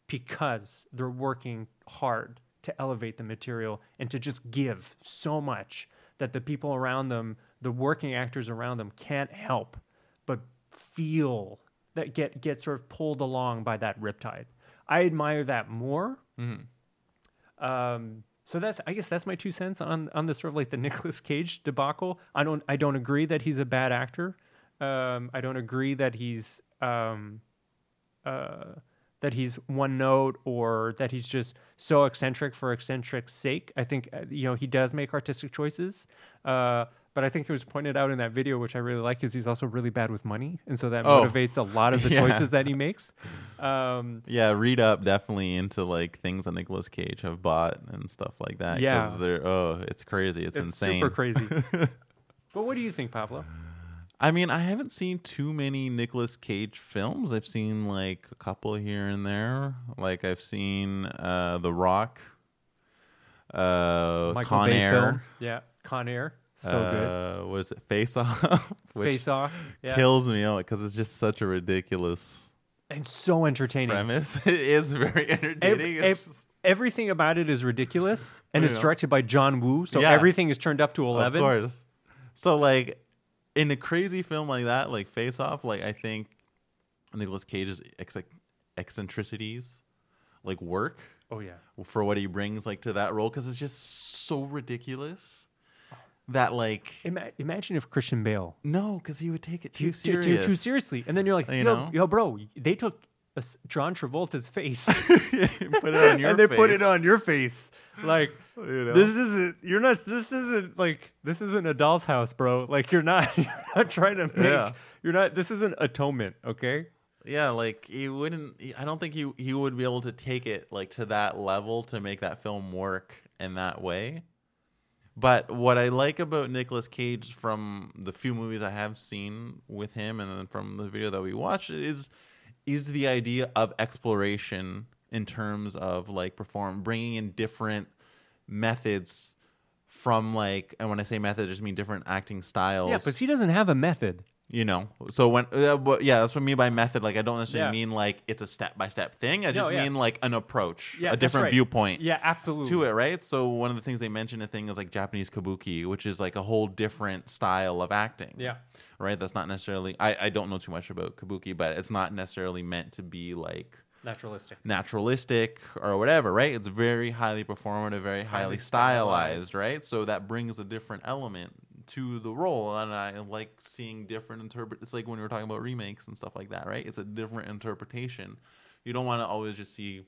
because they're working hard to elevate the material and to just give so much that the people around them the working actors around them can't help but feel that get get sort of pulled along by that riptide i admire that more um, so that's I guess that's my two cents on on the sort of like the Nicolas Cage debacle. I don't I don't agree that he's a bad actor. Um, I don't agree that he's um, uh, that he's one note or that he's just so eccentric for eccentric's sake. I think uh, you know he does make artistic choices. Uh, but I think it was pointed out in that video, which I really like, is he's also really bad with money, and so that Oh. motivates a lot of the Yeah. choices that he makes. Um, Yeah, read up definitely into like things that Nicolas Cage have bought and stuff like that. Yeah. they're oh, it's crazy. It's, it's insane. super crazy. but what do you think, Pavlo? I mean, I haven't seen too many Nicolas Cage films. I've seen like a couple here and there. Like I've seen uh The Rock, uh Michael Con Bay Air, film. Yeah, Con Air. So good. uh, What is it? Face Off, Face Off. Yeah. kills me out because it's just such a ridiculous and so entertaining. premise. it is very entertaining. Ev- it's ev- everything about it is ridiculous, and it's directed by John Woo, so Yeah. everything is turned up to eleven. Of course. So like in a crazy film like that, like Face Off, like I think Nicolas Cage's ecc- eccentricities like work Oh yeah. for what he brings like to that role because it's just so ridiculous that like Ima- imagine if Christian Bale no, because he would take it too t- t- serious. too seriously, and then you're like, You yo, know? yo, bro, they took a s- John Travolta's face put it on your and they put face. it on your face. Like You know? this isn't you're not this isn't like this isn't a doll's house, bro. Like you're not you're not trying to make Yeah. you're not this isn't atonement, okay? Yeah, like he wouldn't. I don't think he he would be able to take it like to that level to make that film work in that way. But what I like about Nicolas Cage from the few movies I have seen with him, and then from the video that we watched, is is the idea of exploration in terms of like perform bringing in different methods from like and when I say method, I just mean different acting styles Yeah, but he doesn't have a method. You know so when uh, but yeah that's what i mean by method like i don't necessarily Yeah. mean like it's a step by step thing i just yeah. mean like an approach Yeah, a that's different right. viewpoint Yeah, absolutely. to it right so one of the things they mention a thing is like japanese kabuki which is like a whole different style of acting Yeah. right that's not necessarily i, I don't know too much about kabuki but it's not necessarily meant to be like Naturalistic. naturalistic or whatever, right? It's very highly performative, very highly, stylized. right? So that brings a different element to the role, and I like seeing different interpret. It's like when we were talking about remakes and stuff like that, right? It's a different interpretation. You don't want to always just see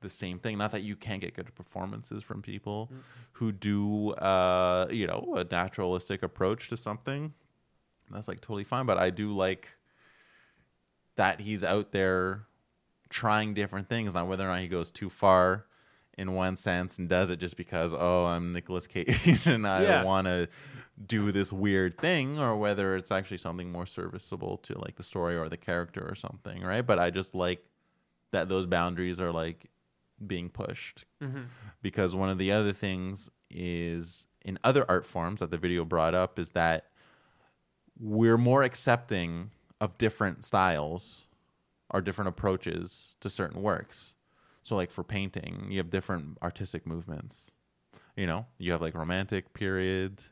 the same thing. Not that you can't get good performances from people who do, uh, you know, a naturalistic approach to something. That's like totally fine, but I do like that he's out there trying different things, not whether or not he goes too far in one sense and does it just because oh I'm Nicolas Cage and I Yeah. want to do this weird thing, or whether it's actually something more serviceable to like the story or the character or something, right? But I just like that those boundaries are like being pushed Mm-hmm. because one of the other things is in other art forms that the video brought up is that we're more accepting of different styles or different approaches to certain works. So like for painting, you have different artistic movements. You know, you have like romantic period,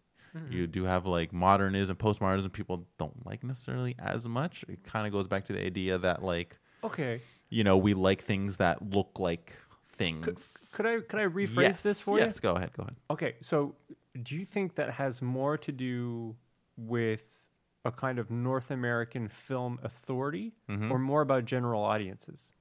you do have like modernism, postmodernism people don't like necessarily as much. It kind of goes back to the idea that like, Okay. you know, we like things that look like things. Could I could I rephrase yes, this for yes, you? Yes, go ahead, go ahead. Okay, so do you think that has more to do with a kind of North American film authority Mm-hmm. or more about general audiences?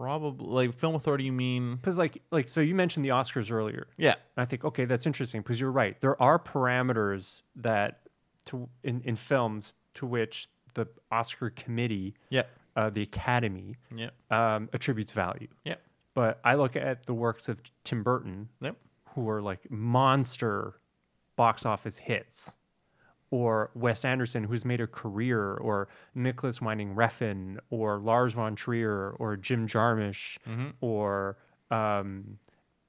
Probably like film authority. You mean? Because like like so you mentioned the Oscars earlier. Yeah, And I think okay, that's interesting because you're right. There are parameters that to in, in films to which the Oscar committee, yeah, uh, the Academy, yeah, um, attributes value. yeah, But I look at the works of Tim Burton, yep, who are like monster box office hits, or Wes Anderson, who's made a career, or Nicolas Winding Refn, or Lars von Trier, or Jim Jarmusch, or um,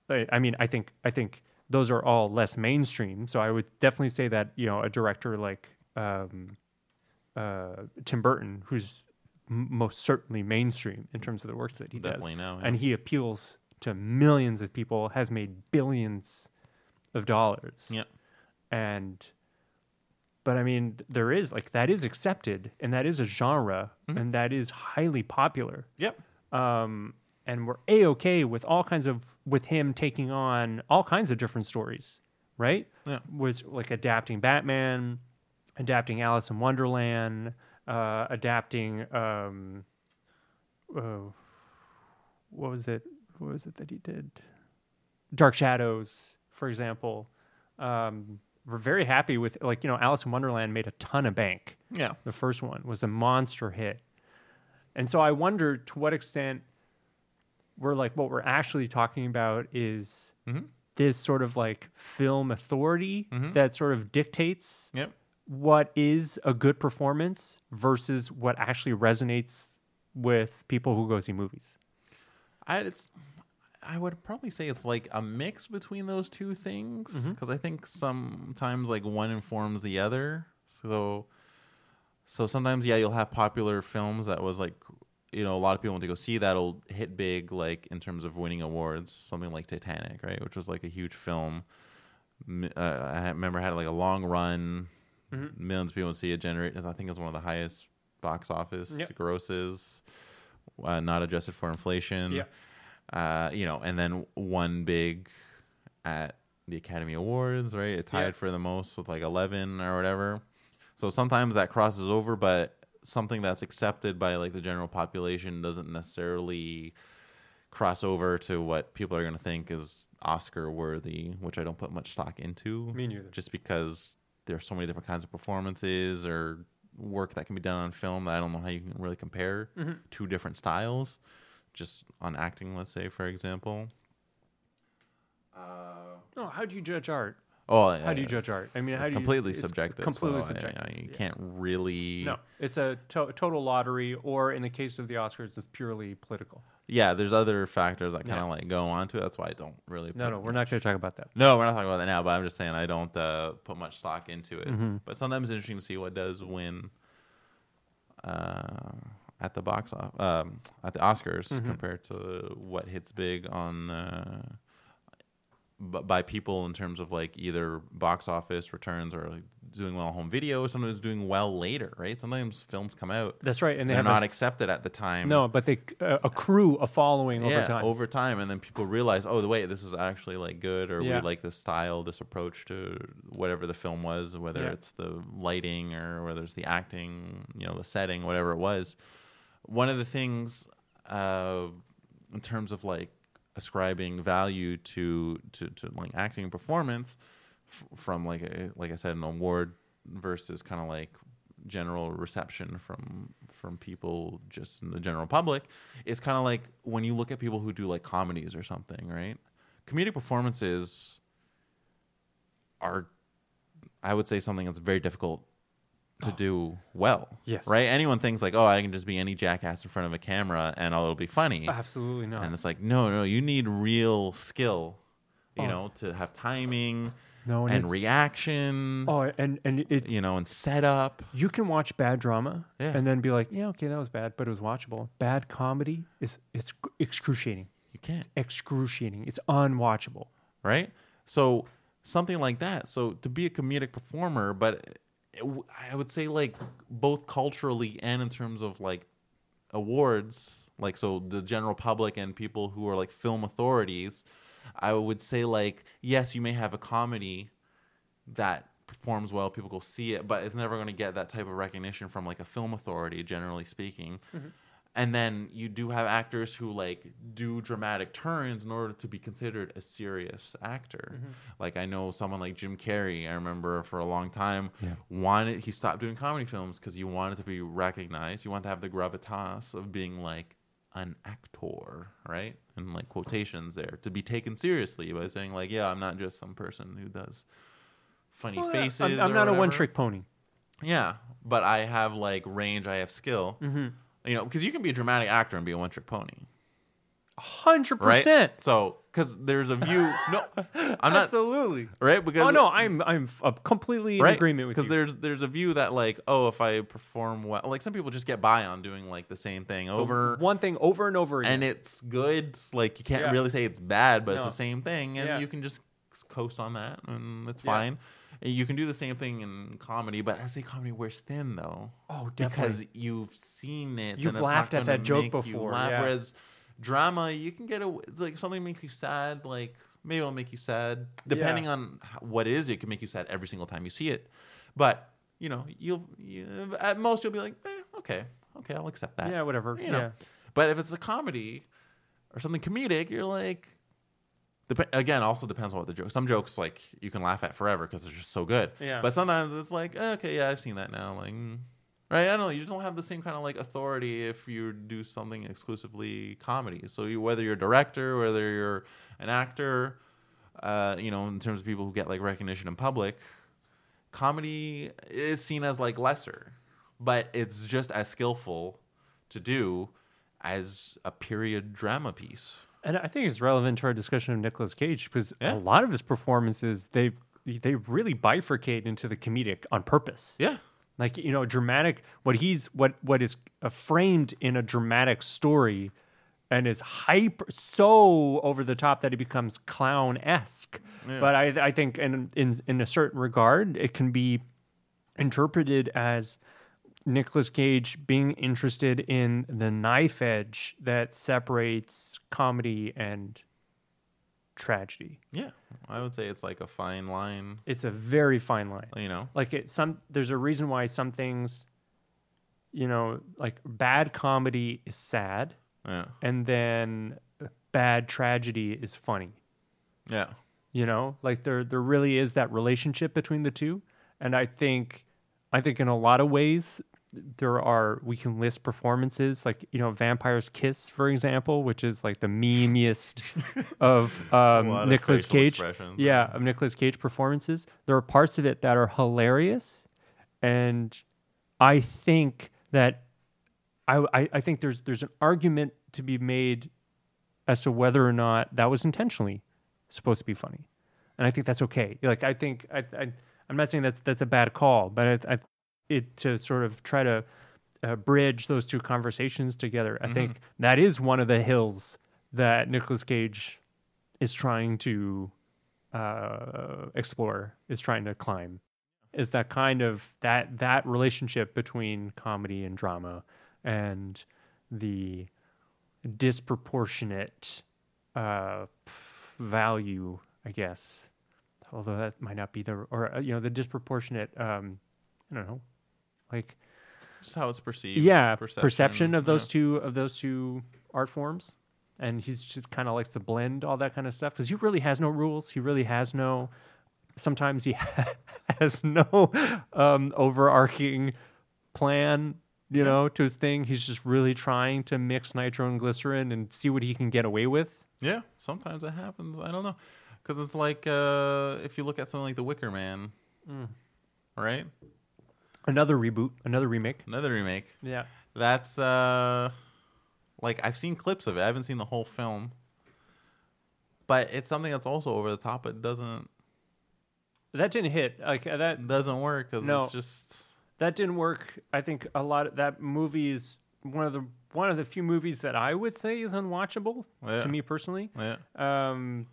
I, I mean, I think I think those are all less mainstream. So I would definitely say that you know a director like um, uh, Tim Burton, who's m- most certainly mainstream in terms of the works that he Definitely does, now, yeah. and he appeals to millions of people, has made billions of dollars, yeah, and but I mean, there is like that is accepted, and that is a genre, Mm-hmm. and that is highly popular. yep. Um, and we're a okay with all kinds of with him taking on all kinds of different stories, right? Yeah. Was like adapting Batman, adapting Alice in Wonderland, uh, adapting um, uh, what was it? What was it that he did? Dark Shadows, for example. Um, we're very happy with like you know Alice in Wonderland made a ton of bank. Yeah. The first one was a monster hit. And so I wonder to what extent we're like what we're actually talking about is Mhm. this sort of like film authority Mhm. that sort of dictates Yep. what is a good performance versus what actually resonates with people who go see movies. I it's I would probably say it's like a mix between those two things because I think sometimes like won informs the other. So so sometimes yeah, you'll have popular films that was like you know a lot of people want to go see that'll hit big like in terms of winning awards, something like Titanic, right, which was like a huge film. Uh, I remember had like a long run, millions of people see it generate. I think it's one of the highest box office Yep. grosses, uh, not adjusted for inflation. Yeah. Uh, you know, and then one big at the Academy Awards, right? It tied Yeah. for the most with like 11 or whatever. So sometimes that crosses over, but something that's accepted by like the general population doesn't necessarily cross over to what people are going to think is Oscar worthy, which I don't put much stock into. Me neither. Just because there's so many different kinds of performances or work that can be done on film that I don't know how you can really compare Mm-hmm. two different styles, just on acting, let's say, for example. No, how do you judge art? Oh, How do you judge art? I mean, how It's do you, completely it's subjective. Completely so subjective. I- you Yeah. can't really. No, it's a to- total lottery, or in the case of the Oscars, it's purely political. Yeah, there's other factors that kind Yeah. of like go on to it. That's why I don't really. No, put no, we're not going to talk about that. No, we're not talking about that now. But I'm just saying I don't uh, put much stock into it. Mm-hmm. But sometimes it's interesting to see what does win uh, at the box off um, at the Oscars Mm-hmm. compared to what hits big on uh, b- by people in terms of like either box office returns or like doing well on home video. Sometimes doing well later, right? Sometimes films come out That's right, and they they're not a, accepted at the time. no, but they uh, accrue a following yeah, over time. over time, and then people realize, oh, the wait, this is actually like good, or Yeah. we like this style, this approach to whatever the film was, whether Yeah. it's the lighting or whether it's the acting, you know, the setting, whatever it was. One of the things, uh, in terms of like ascribing value to to, to like acting and performance, f- from like a, like I said, an award versus kind of like general reception from from people just in the general public it's kind of like when you look at people who do like comedies or something right? Comedic performances are i would say something that's very difficult to oh. do well Yes. right anyone thinks like oh i can just be any jackass in front of a camera and all it'll be funny Absolutely not. and it's like no no you need real skill you Oh. know to have timing no, and, and reaction oh, and and it's you know and setup you can watch bad drama Yeah. and then be like, yeah, okay, that was bad, but it was watchable. Bad comedy is it's excruciating, you can't excruciating. It's unwatchable. right? So something like that. So to be a comedic performer, but it I would say like both culturally and in terms of like awards, like so the general public and people who are like film authorities, I would say like yes, you may have a comedy that performs well, people go see it, but it's never going to get that type of recognition from like a film authority, generally speaking. Mm-hmm. And then you do have actors who like do dramatic turns in order to be considered a serious actor. Like I know someone like Jim Carrey. I remember for a long time Yeah. wanted he stopped doing comedy films because he wanted to be recognized. He wanted to have the gravitas of being like an actor, right? And like quotations there to be taken seriously by saying like, yeah, I'm not just some person who does funny Well, faces. I'm, I'm not a one trick pony. Yeah, but I have like range. I have skill. Mm-hmm. You know, because you can be a dramatic actor and be a one trick pony, Hundred percent. So, because there's a view. No, I'm not Absolutely. right because Oh no, I'm I'm uh, completely in right agreement with you. because there's there's a view that like oh if I perform well like some people just get by on doing like the same thing over one thing over and over again. and it's good like you can't Yeah. really say it's bad but it's the same thing and Yeah. you can just coast on that and it's fine. You can do the same thing in comedy, but I say comedy wears thin though. oh, definitely. because you've seen it. You've laughed at that joke before, laugh. yeah. Whereas drama, you can get a like something makes you sad. Like maybe it'll make you sad, depending on h- what it is. It can make you sad every single time you see it. But you know, you'll you, at most you'll be like, eh, okay, okay, I'll accept that. yeah, whatever. you know. Yeah. But if it's a comedy or something comedic, you're like. Dep- again, also depends on what the joke. Some jokes like you can laugh at forever because they're just so good. Yeah. But sometimes it's like, okay, yeah, I've seen that now. Like, mm. right? I don't know. You just don't have the same kind of like authority if you do something exclusively comedy. So you, whether you're a director, whether you're an actor, uh, you know, in terms of people who get like recognition in public, comedy is seen as like lesser, but it's just as skillful to do as a period drama piece. And I think it's relevant to our discussion of Nicolas Cage because Yeah. a lot of his performances they they really bifurcate into the comedic on purpose. Yeah. Like you know, dramatic. What he's what what is uh, framed in a dramatic story, and is hyper so over the top that it becomes clown esque. Yeah. But I I think in in in a certain regard, it can be interpreted as Nicolas Cage being interested in the knife edge that separates comedy and tragedy. Yeah, I would say it's like a fine line. It's a very fine line. You know, Like it some there's a reason why some things you know, like bad comedy is sad yeah, and then bad tragedy is funny. yeah, you know like there there really is that relationship between the two and i think i think in a lot of ways there are we can list performances like you know vampires kiss for example which is like the memeiest of um facial cage yeah of Nicolas cage performances there are parts of it that are hilarious and i think that i i, I think there's there's an argument to be made as to whether or not that was intentionally supposed to be funny, and I think that's okay. Like I think I, I I'm not saying that's that's a bad call, but I, I it to sort of try to uh, bridge those two conversations together. I think that is one of the hills that Nicolas Cage is trying to uh, explore, is trying to climb. Is that kind of that that relationship between comedy and drama and the disproportionate uh, value, I guess. Although that might not be the or uh, you know the disproportionate. Um, I don't know, like just how it's perceived. yeah, perception, of those yeah. two of those two art forms, and he's just kind of likes to blend all that kind of stuff because he really has no rules. He really has no. Sometimes he has no um, overarching plan, you know, to his thing. He's just really trying to mix nitro and glycerin and see what he can get away with. Yeah, sometimes that happens. I don't know, because it's like uh, if you look at something like The Wicker Man, Mm. right? Another reboot, another remake. Another remake. Yeah. That's uh, like I've seen clips of it. I haven't seen the whole film, but it's something that's also over the top. It doesn't That didn't hit. Like uh, that doesn't work because No. it's just that didn't work. I think a lot of that movie is one of the one of the few movies that I would say is unwatchable Yeah. to me personally. yeah, Um,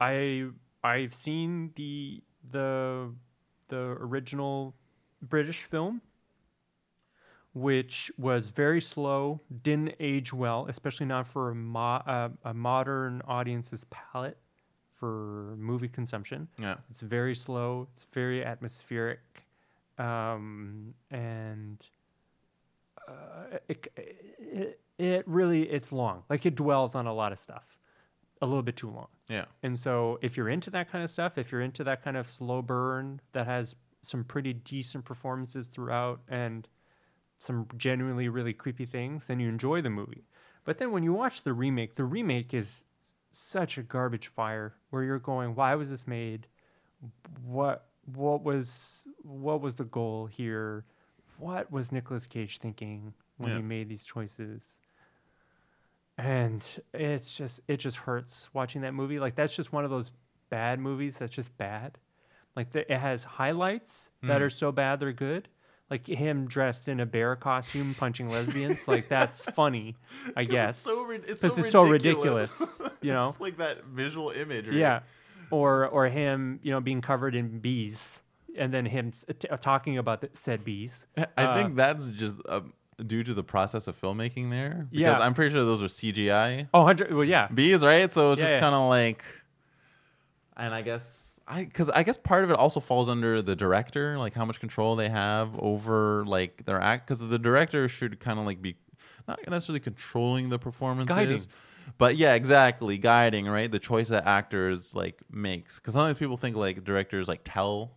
I I've seen the the the original British film, which was very slow, didn't age well, especially not for a, mo- uh, a modern audience's palate for movie consumption. yeah, It's very slow. It's very atmospheric, um, and uh, it, it it really it's long. Like it dwells on a lot of stuff, a little bit too long. yeah, And so, if you're into that kind of stuff, if you're into that kind of slow burn that has some pretty decent performances throughout and some genuinely really creepy things, then you enjoy the movie. But then when you watch the remake, the remake is such a garbage fire where you're going, why was this made? What what was what was the goal here? What was Nicolas Cage thinking when Yeah. he made these choices? and it's just it just hurts watching that movie like that's just one of those bad movies that's just bad like the, it has highlights that Mm. are so bad they're good like him dressed in a bear costume punching lesbians like that's funny i guess It's so, it's 'Cause so it's so ridiculous. ridiculous, you know? it's like that visual imagery. yeah or or him you know being covered in bees and then him s- t- talking about the said bees I Uh, think that's just um, due to the process of filmmaking there. Because Yeah. I'm pretty sure those are CGI oh 100 well yeah bees, right? So it's Yeah, just yeah. kind of like, and I guess I because I guess part of it also falls under the director, like how much control they have over like their act. Because the director should kind of like be not necessarily controlling the performances. Guiding. But yeah, exactly, guiding right the choice that actors like makes. Because sometimes people think like directors like tell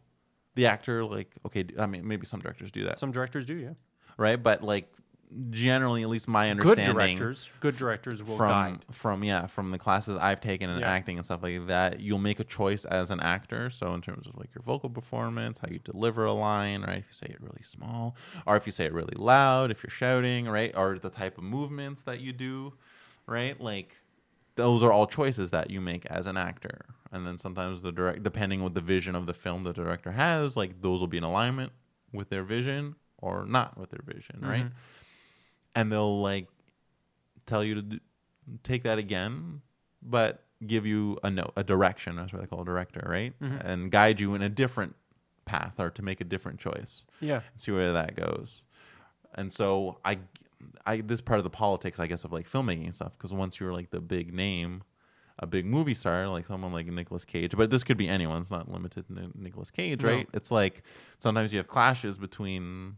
the actor like okay, I mean maybe some directors do that, some directors do yeah right? But like generally, at least my understanding, good directors good directors will from guide from yeah from the classes I've taken in Yeah. acting and stuff like that, you'll make a choice as an actor. So in terms of like your vocal performance, how you deliver a line, right? If you say it really small, or if you say it really loud, if you're shouting, right, or the type of movements that you do, right? Like those are all choices that you make as an actor. And then sometimes the direct, depending with the vision of the film the director has, like those will be in alignment with their vision or not with their vision, right? Mm-hmm. And they'll like tell you to do, take that again, but give you a note, a direction. That's what they call a director, right? Mhm. And guide you in a different path or to make a different choice Yeah. and see where that goes. And so I, I this part of the politics, I guess, of like filmmaking and stuff. Because once you're like the big name, a big movie star, like someone like Nicolas Cage, but this could be anyone. It's not limited to Nicolas Cage, No. right? It's like sometimes you have clashes between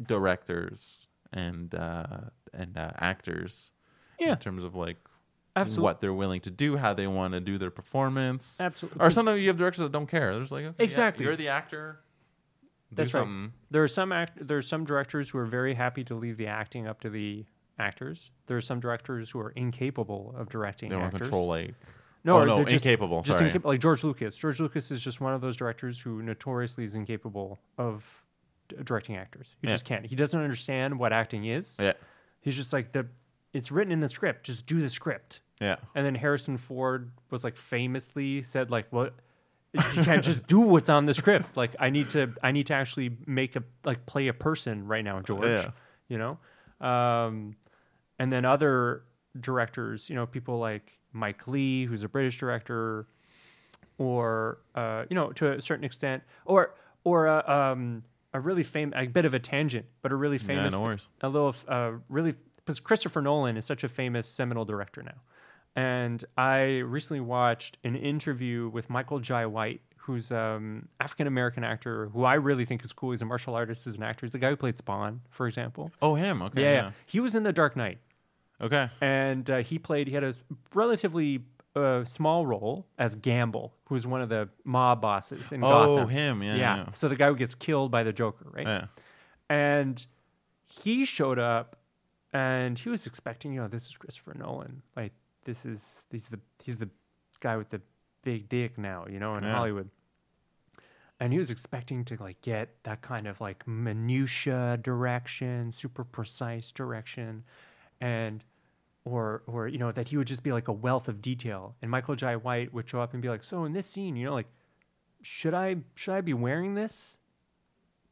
directors and uh, and uh, actors Yeah. in terms of like Absolutely. what they're willing to do, how they want to do their performance. Absolutely. Or sometimes you have directors that don't care. They're like, okay, yeah, Exactly. you're the actor. Do That's right. There are some act- there are some directors who are very happy to leave the acting up to the actors. There are some directors who are incapable of directing They want to control like. No, oh, no, they're just- incapable. Just sorry. like George Lucas. George Lucas is just one of those directors who notoriously is incapable of directing actors. You Yeah. just can't. He doesn't understand what acting is. yeah, He's just like the it's written in the script. Just do the script. yeah, And then Harrison Ford was like famously said like what you can't just do what's on the script. Like I need to I need to actually make a like play a person right now, George. Yeah. You know? Um and then other directors, you know, people like Mike Leigh, who's a British director, or uh, you know, to a certain extent, or or uh, um, a really famous, a bit of a tangent, but a really yeah. famous, No worries. a little uh, really because Christopher Nolan is such a famous seminal director now. And I recently watched an interview with Michael Jai White, who's um African American actor who I really think is cool. He's a martial artist, he's an actor. He's the guy who played Spawn, for example. Oh, him. Okay. yeah, Yeah. yeah. He was in The Dark Knight Okay. and uh, he played. He had a relatively uh, small role as Gambol, who's one of the mob bosses in Gotham. Oh, Gotham. him. Yeah. Yeah. So the guy who gets killed by the Joker, right? yeah. And he showed up, and he was expecting, you know, this is Christopher Nolan. Like this is he's the he's the guy with the big dick now, you know, in Yeah. Hollywood. And he was expecting to like get that kind of like minutia direction, super precise direction, and or or you know that he would just be like a wealth of detail. And Michael Jai White would show up and be like, "So in this scene, you know, like should I should I be wearing this?"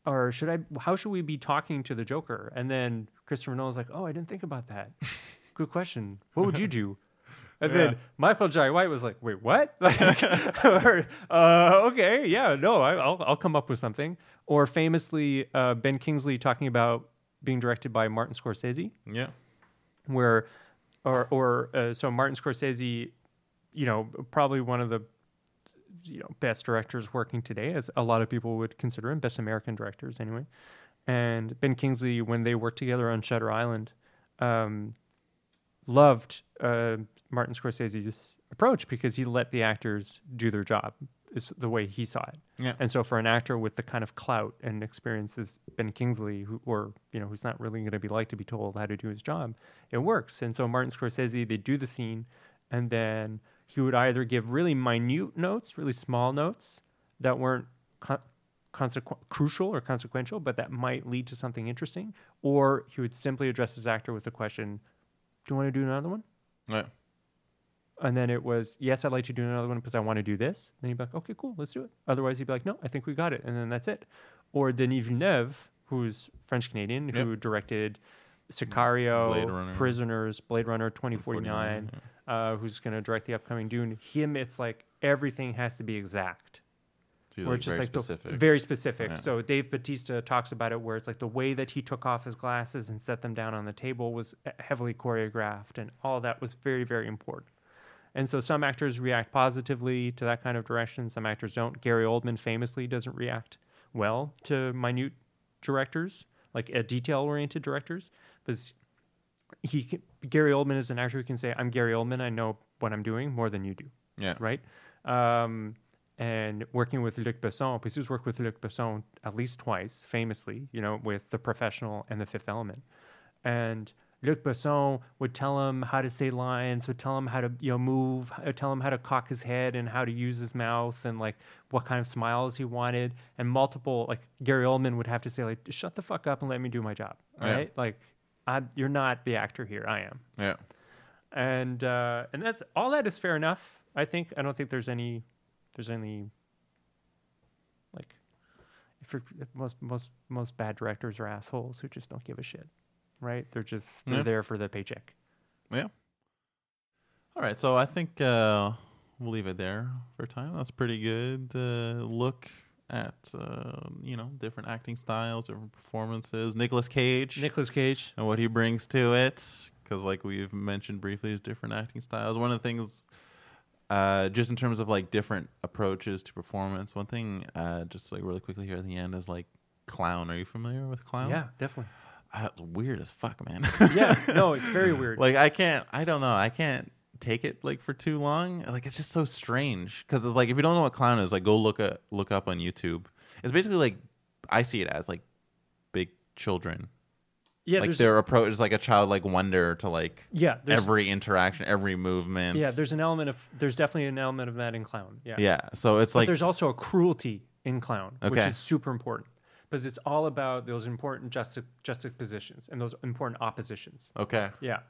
or should I? How should we be talking to the Joker? And then Christopher Nolan's like, "Oh, I didn't think about that. Good question. What would you do?" And Yeah. then Michael Jai White was like, "Wait, what?" Like, or, uh, okay, yeah, no, I, I'll I'll come up with something. Or famously, uh, Ben Kingsley talking about being directed by Martin Scorsese Yeah. where or or uh, so Martin Scorsese, you know, probably one of the you know best directors working today, as a lot of people would consider him, best American directors anyway. And Ben Kingsley, when they worked together on Shutter Island, um, loved uh, Martin Scorsese's approach because he let the actors do their job. Is the way he saw it. Yeah. And so for an actor with the kind of clout and experience as Ben Kingsley, who or you know who's not really going to be like to be told how to do his job, it works. And so Martin Scorsese, they do the scene, and then he would either give really minute notes, really small notes that weren't con- consequ- crucial or consequential, but that might lead to something interesting, or he would simply address his actor with the question, "Do you want to do another one?" Yeah. And then it was, yes, I'd like to do another one because I want to do this. Then he'd be like, okay, cool, let's do it. Otherwise, he'd be like, no, I think we got it. And then that's it. Or Denis Villeneuve, who's French Canadian, who directed Sicario, Blade Prisoners, Blade Runner 2049, uh, who's going to direct the upcoming Dune. Him, it's like everything has to be exact. So where like it's just very like the- specific. very specific. Yeah. So Dave Batista talks about it, where it's like the way that he took off his glasses and set them down on the table was heavily choreographed, and all that was very, very important. And so some actors react positively to that kind of direction. Some actors don't. Gary Oldman famously doesn't react well to minute directors, like uh, detail-oriented directors, because he can, Gary Oldman is an actor who can say, "I'm Gary Oldman. I know what I'm doing more than you do." yeah. right? Um, and working with Luc Besson, because he's worked with Luc Besson at least twice, famously, you know, with The Professional and The Fifth Element. And Luc Besson would tell him how to say lines, would tell him how to, you know, move, uh, tell him how to cock his head and how to use his mouth and like what kind of smiles he wanted. And multiple, like Gary Oldman would have to say, like, shut the fuck up and let me do my job, Yeah. right? Like, I, you're not the actor here, I am Yeah. and uh, and that's all that is fair enough. I think I don't think there's any there's any like if you're, if most most most bad directors are assholes who just don't give a shit, right? They're just they're Yeah. there for the paycheck. Yeah. All right, so I think uh, we'll leave it there for time. That's pretty good uh, look at uh, you know different acting styles, different performances. Nicolas Cage Nicolas Cage. and what he brings to it, because like we've mentioned briefly, his different acting styles. One of the things, uh, just in terms of like different approaches to performance, one thing, uh, just like really quickly here at the end is like clown. Are you familiar with clown? Yeah, definitely. Uh, it's weird as fuck, man. Yeah, no, it's very weird. like I can't. I don't know. I can't take it like for too long. Like it's just so strange because it's like if you don't know what clown is, like go look at look up on YouTube. It's basically like I see it as like big children. yeah, like their approach is like a childlike wonder to like yeah, every interaction, every movement. yeah, there's an element of there's definitely an element of that in clown. Yeah, yeah. So it's but like there's also a cruelty in clown, which is super important because it's all about those important juxta- juxtapositions and those important oppositions. okay. Yeah,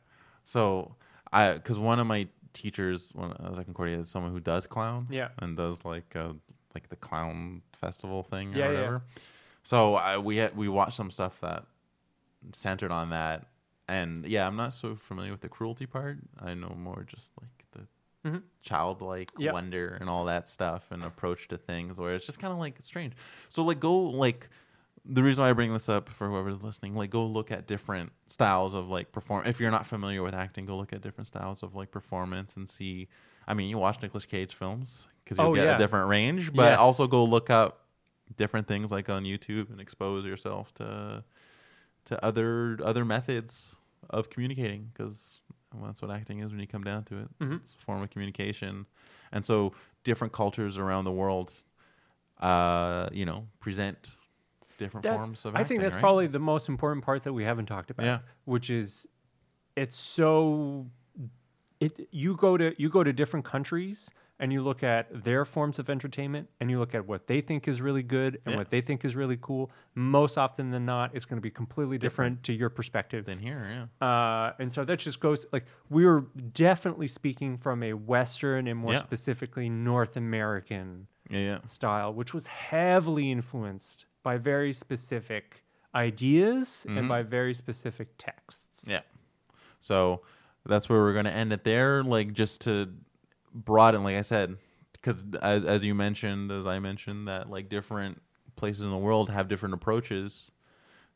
So I because one of my teachers when I was at Concordia is someone who does clown. Yeah. And does like uh like the clown festival thing Yeah, or yeah. whatever. So I, we had we watched some stuff that centered on that. And yeah, I'm not so familiar with the cruelty part. I know more just like the Mhm. childlike Yep. wonder and all that stuff and approach to things where it's just kind of like strange. So like go like the reason why I bring this up for whoever's listening, like go look at different styles of like perform. If you're not familiar with acting, go look at different styles of like performance and see. I mean, you watch Nicolas Cage films because you'll Oh, get yeah. a different range, but Yes. also go look up different things like on YouTube and expose yourself to to other other methods of communicating because that's what acting is when you come down to it. Mhm. It's a form of communication, and so different cultures around the world, uh, you know, present different that's, forms of. I think that's right? probably the most important part that we haven't talked about. Yeah. which is it's so it you go to you go to different countries and you look at their forms of entertainment and you look at what they think is really good and Yeah. what they think is really cool most often than not it's going to be completely different, to your perspective Than here, yeah. uh, and so that just goes like we're definitely speaking from a western and more Yeah. specifically north american Yeah, yeah. style, which was heavily influenced by very specific ideas Mhm. and by very specific texts. Yeah. So that's where we're going to end it there. Like just to broaden, like I said, because as as you mentioned, as I mentioned, that like different places in the world have different approaches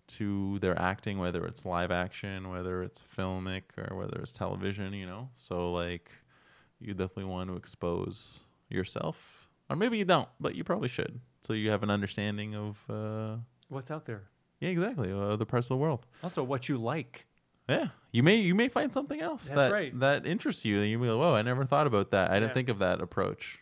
to their acting, whether it's live action, whether it's filmic, or whether it's television. You know, so like you definitely want to expose yourself, or maybe you don't, but you probably should, so you have an understanding of. Uh, What's out there? yeah, exactly. Uh, other parts of the world. Also, what you like. Yeah, you may you may find something else That's that right. that interests you. And you be like, "Whoa, I never thought about that. I didn't Yeah. think of that approach."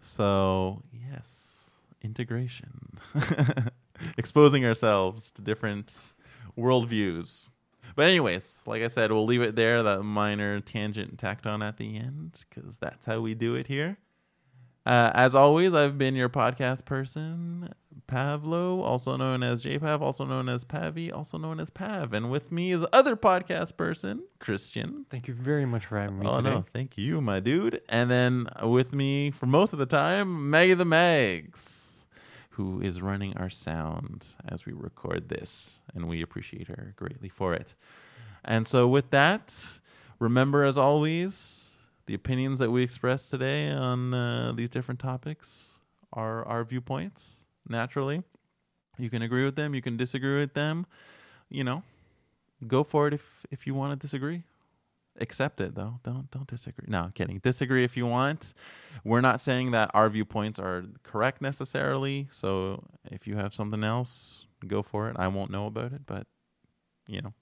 So yes, integration, exposing ourselves to different worldviews. But anyways, like I said, we'll leave it there. That minor tangent tacked on at the end because that's how we do it here. Uh, as always, I've been your podcast person, Pavlo, also known as JPav, also known as Pavi, also known as Pav. And with me is other podcast person, Christian. Thank you very much for having me Oh, today. no. Thank you, my dude. And then with me for most of the time, Maggie the Mags, who is running our sound as we record this. And we appreciate her greatly for it. And so, with that, remember as always, the opinions that we express today on uh, these different topics are our viewpoints, naturally. You can agree with them, you can disagree with them. You know, go for it if, if you want to disagree. Accept it though. Don't don't disagree. No i'm kidding. Disagree if you want. We're not saying that our viewpoints are correct necessarily so if you have something else go for it. I won't know about it but you know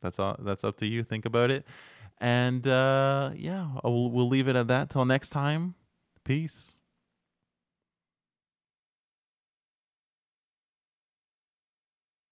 that's all that's up to you. Think about it and uh yeah we'll, we'll leave it at that. Till next time peace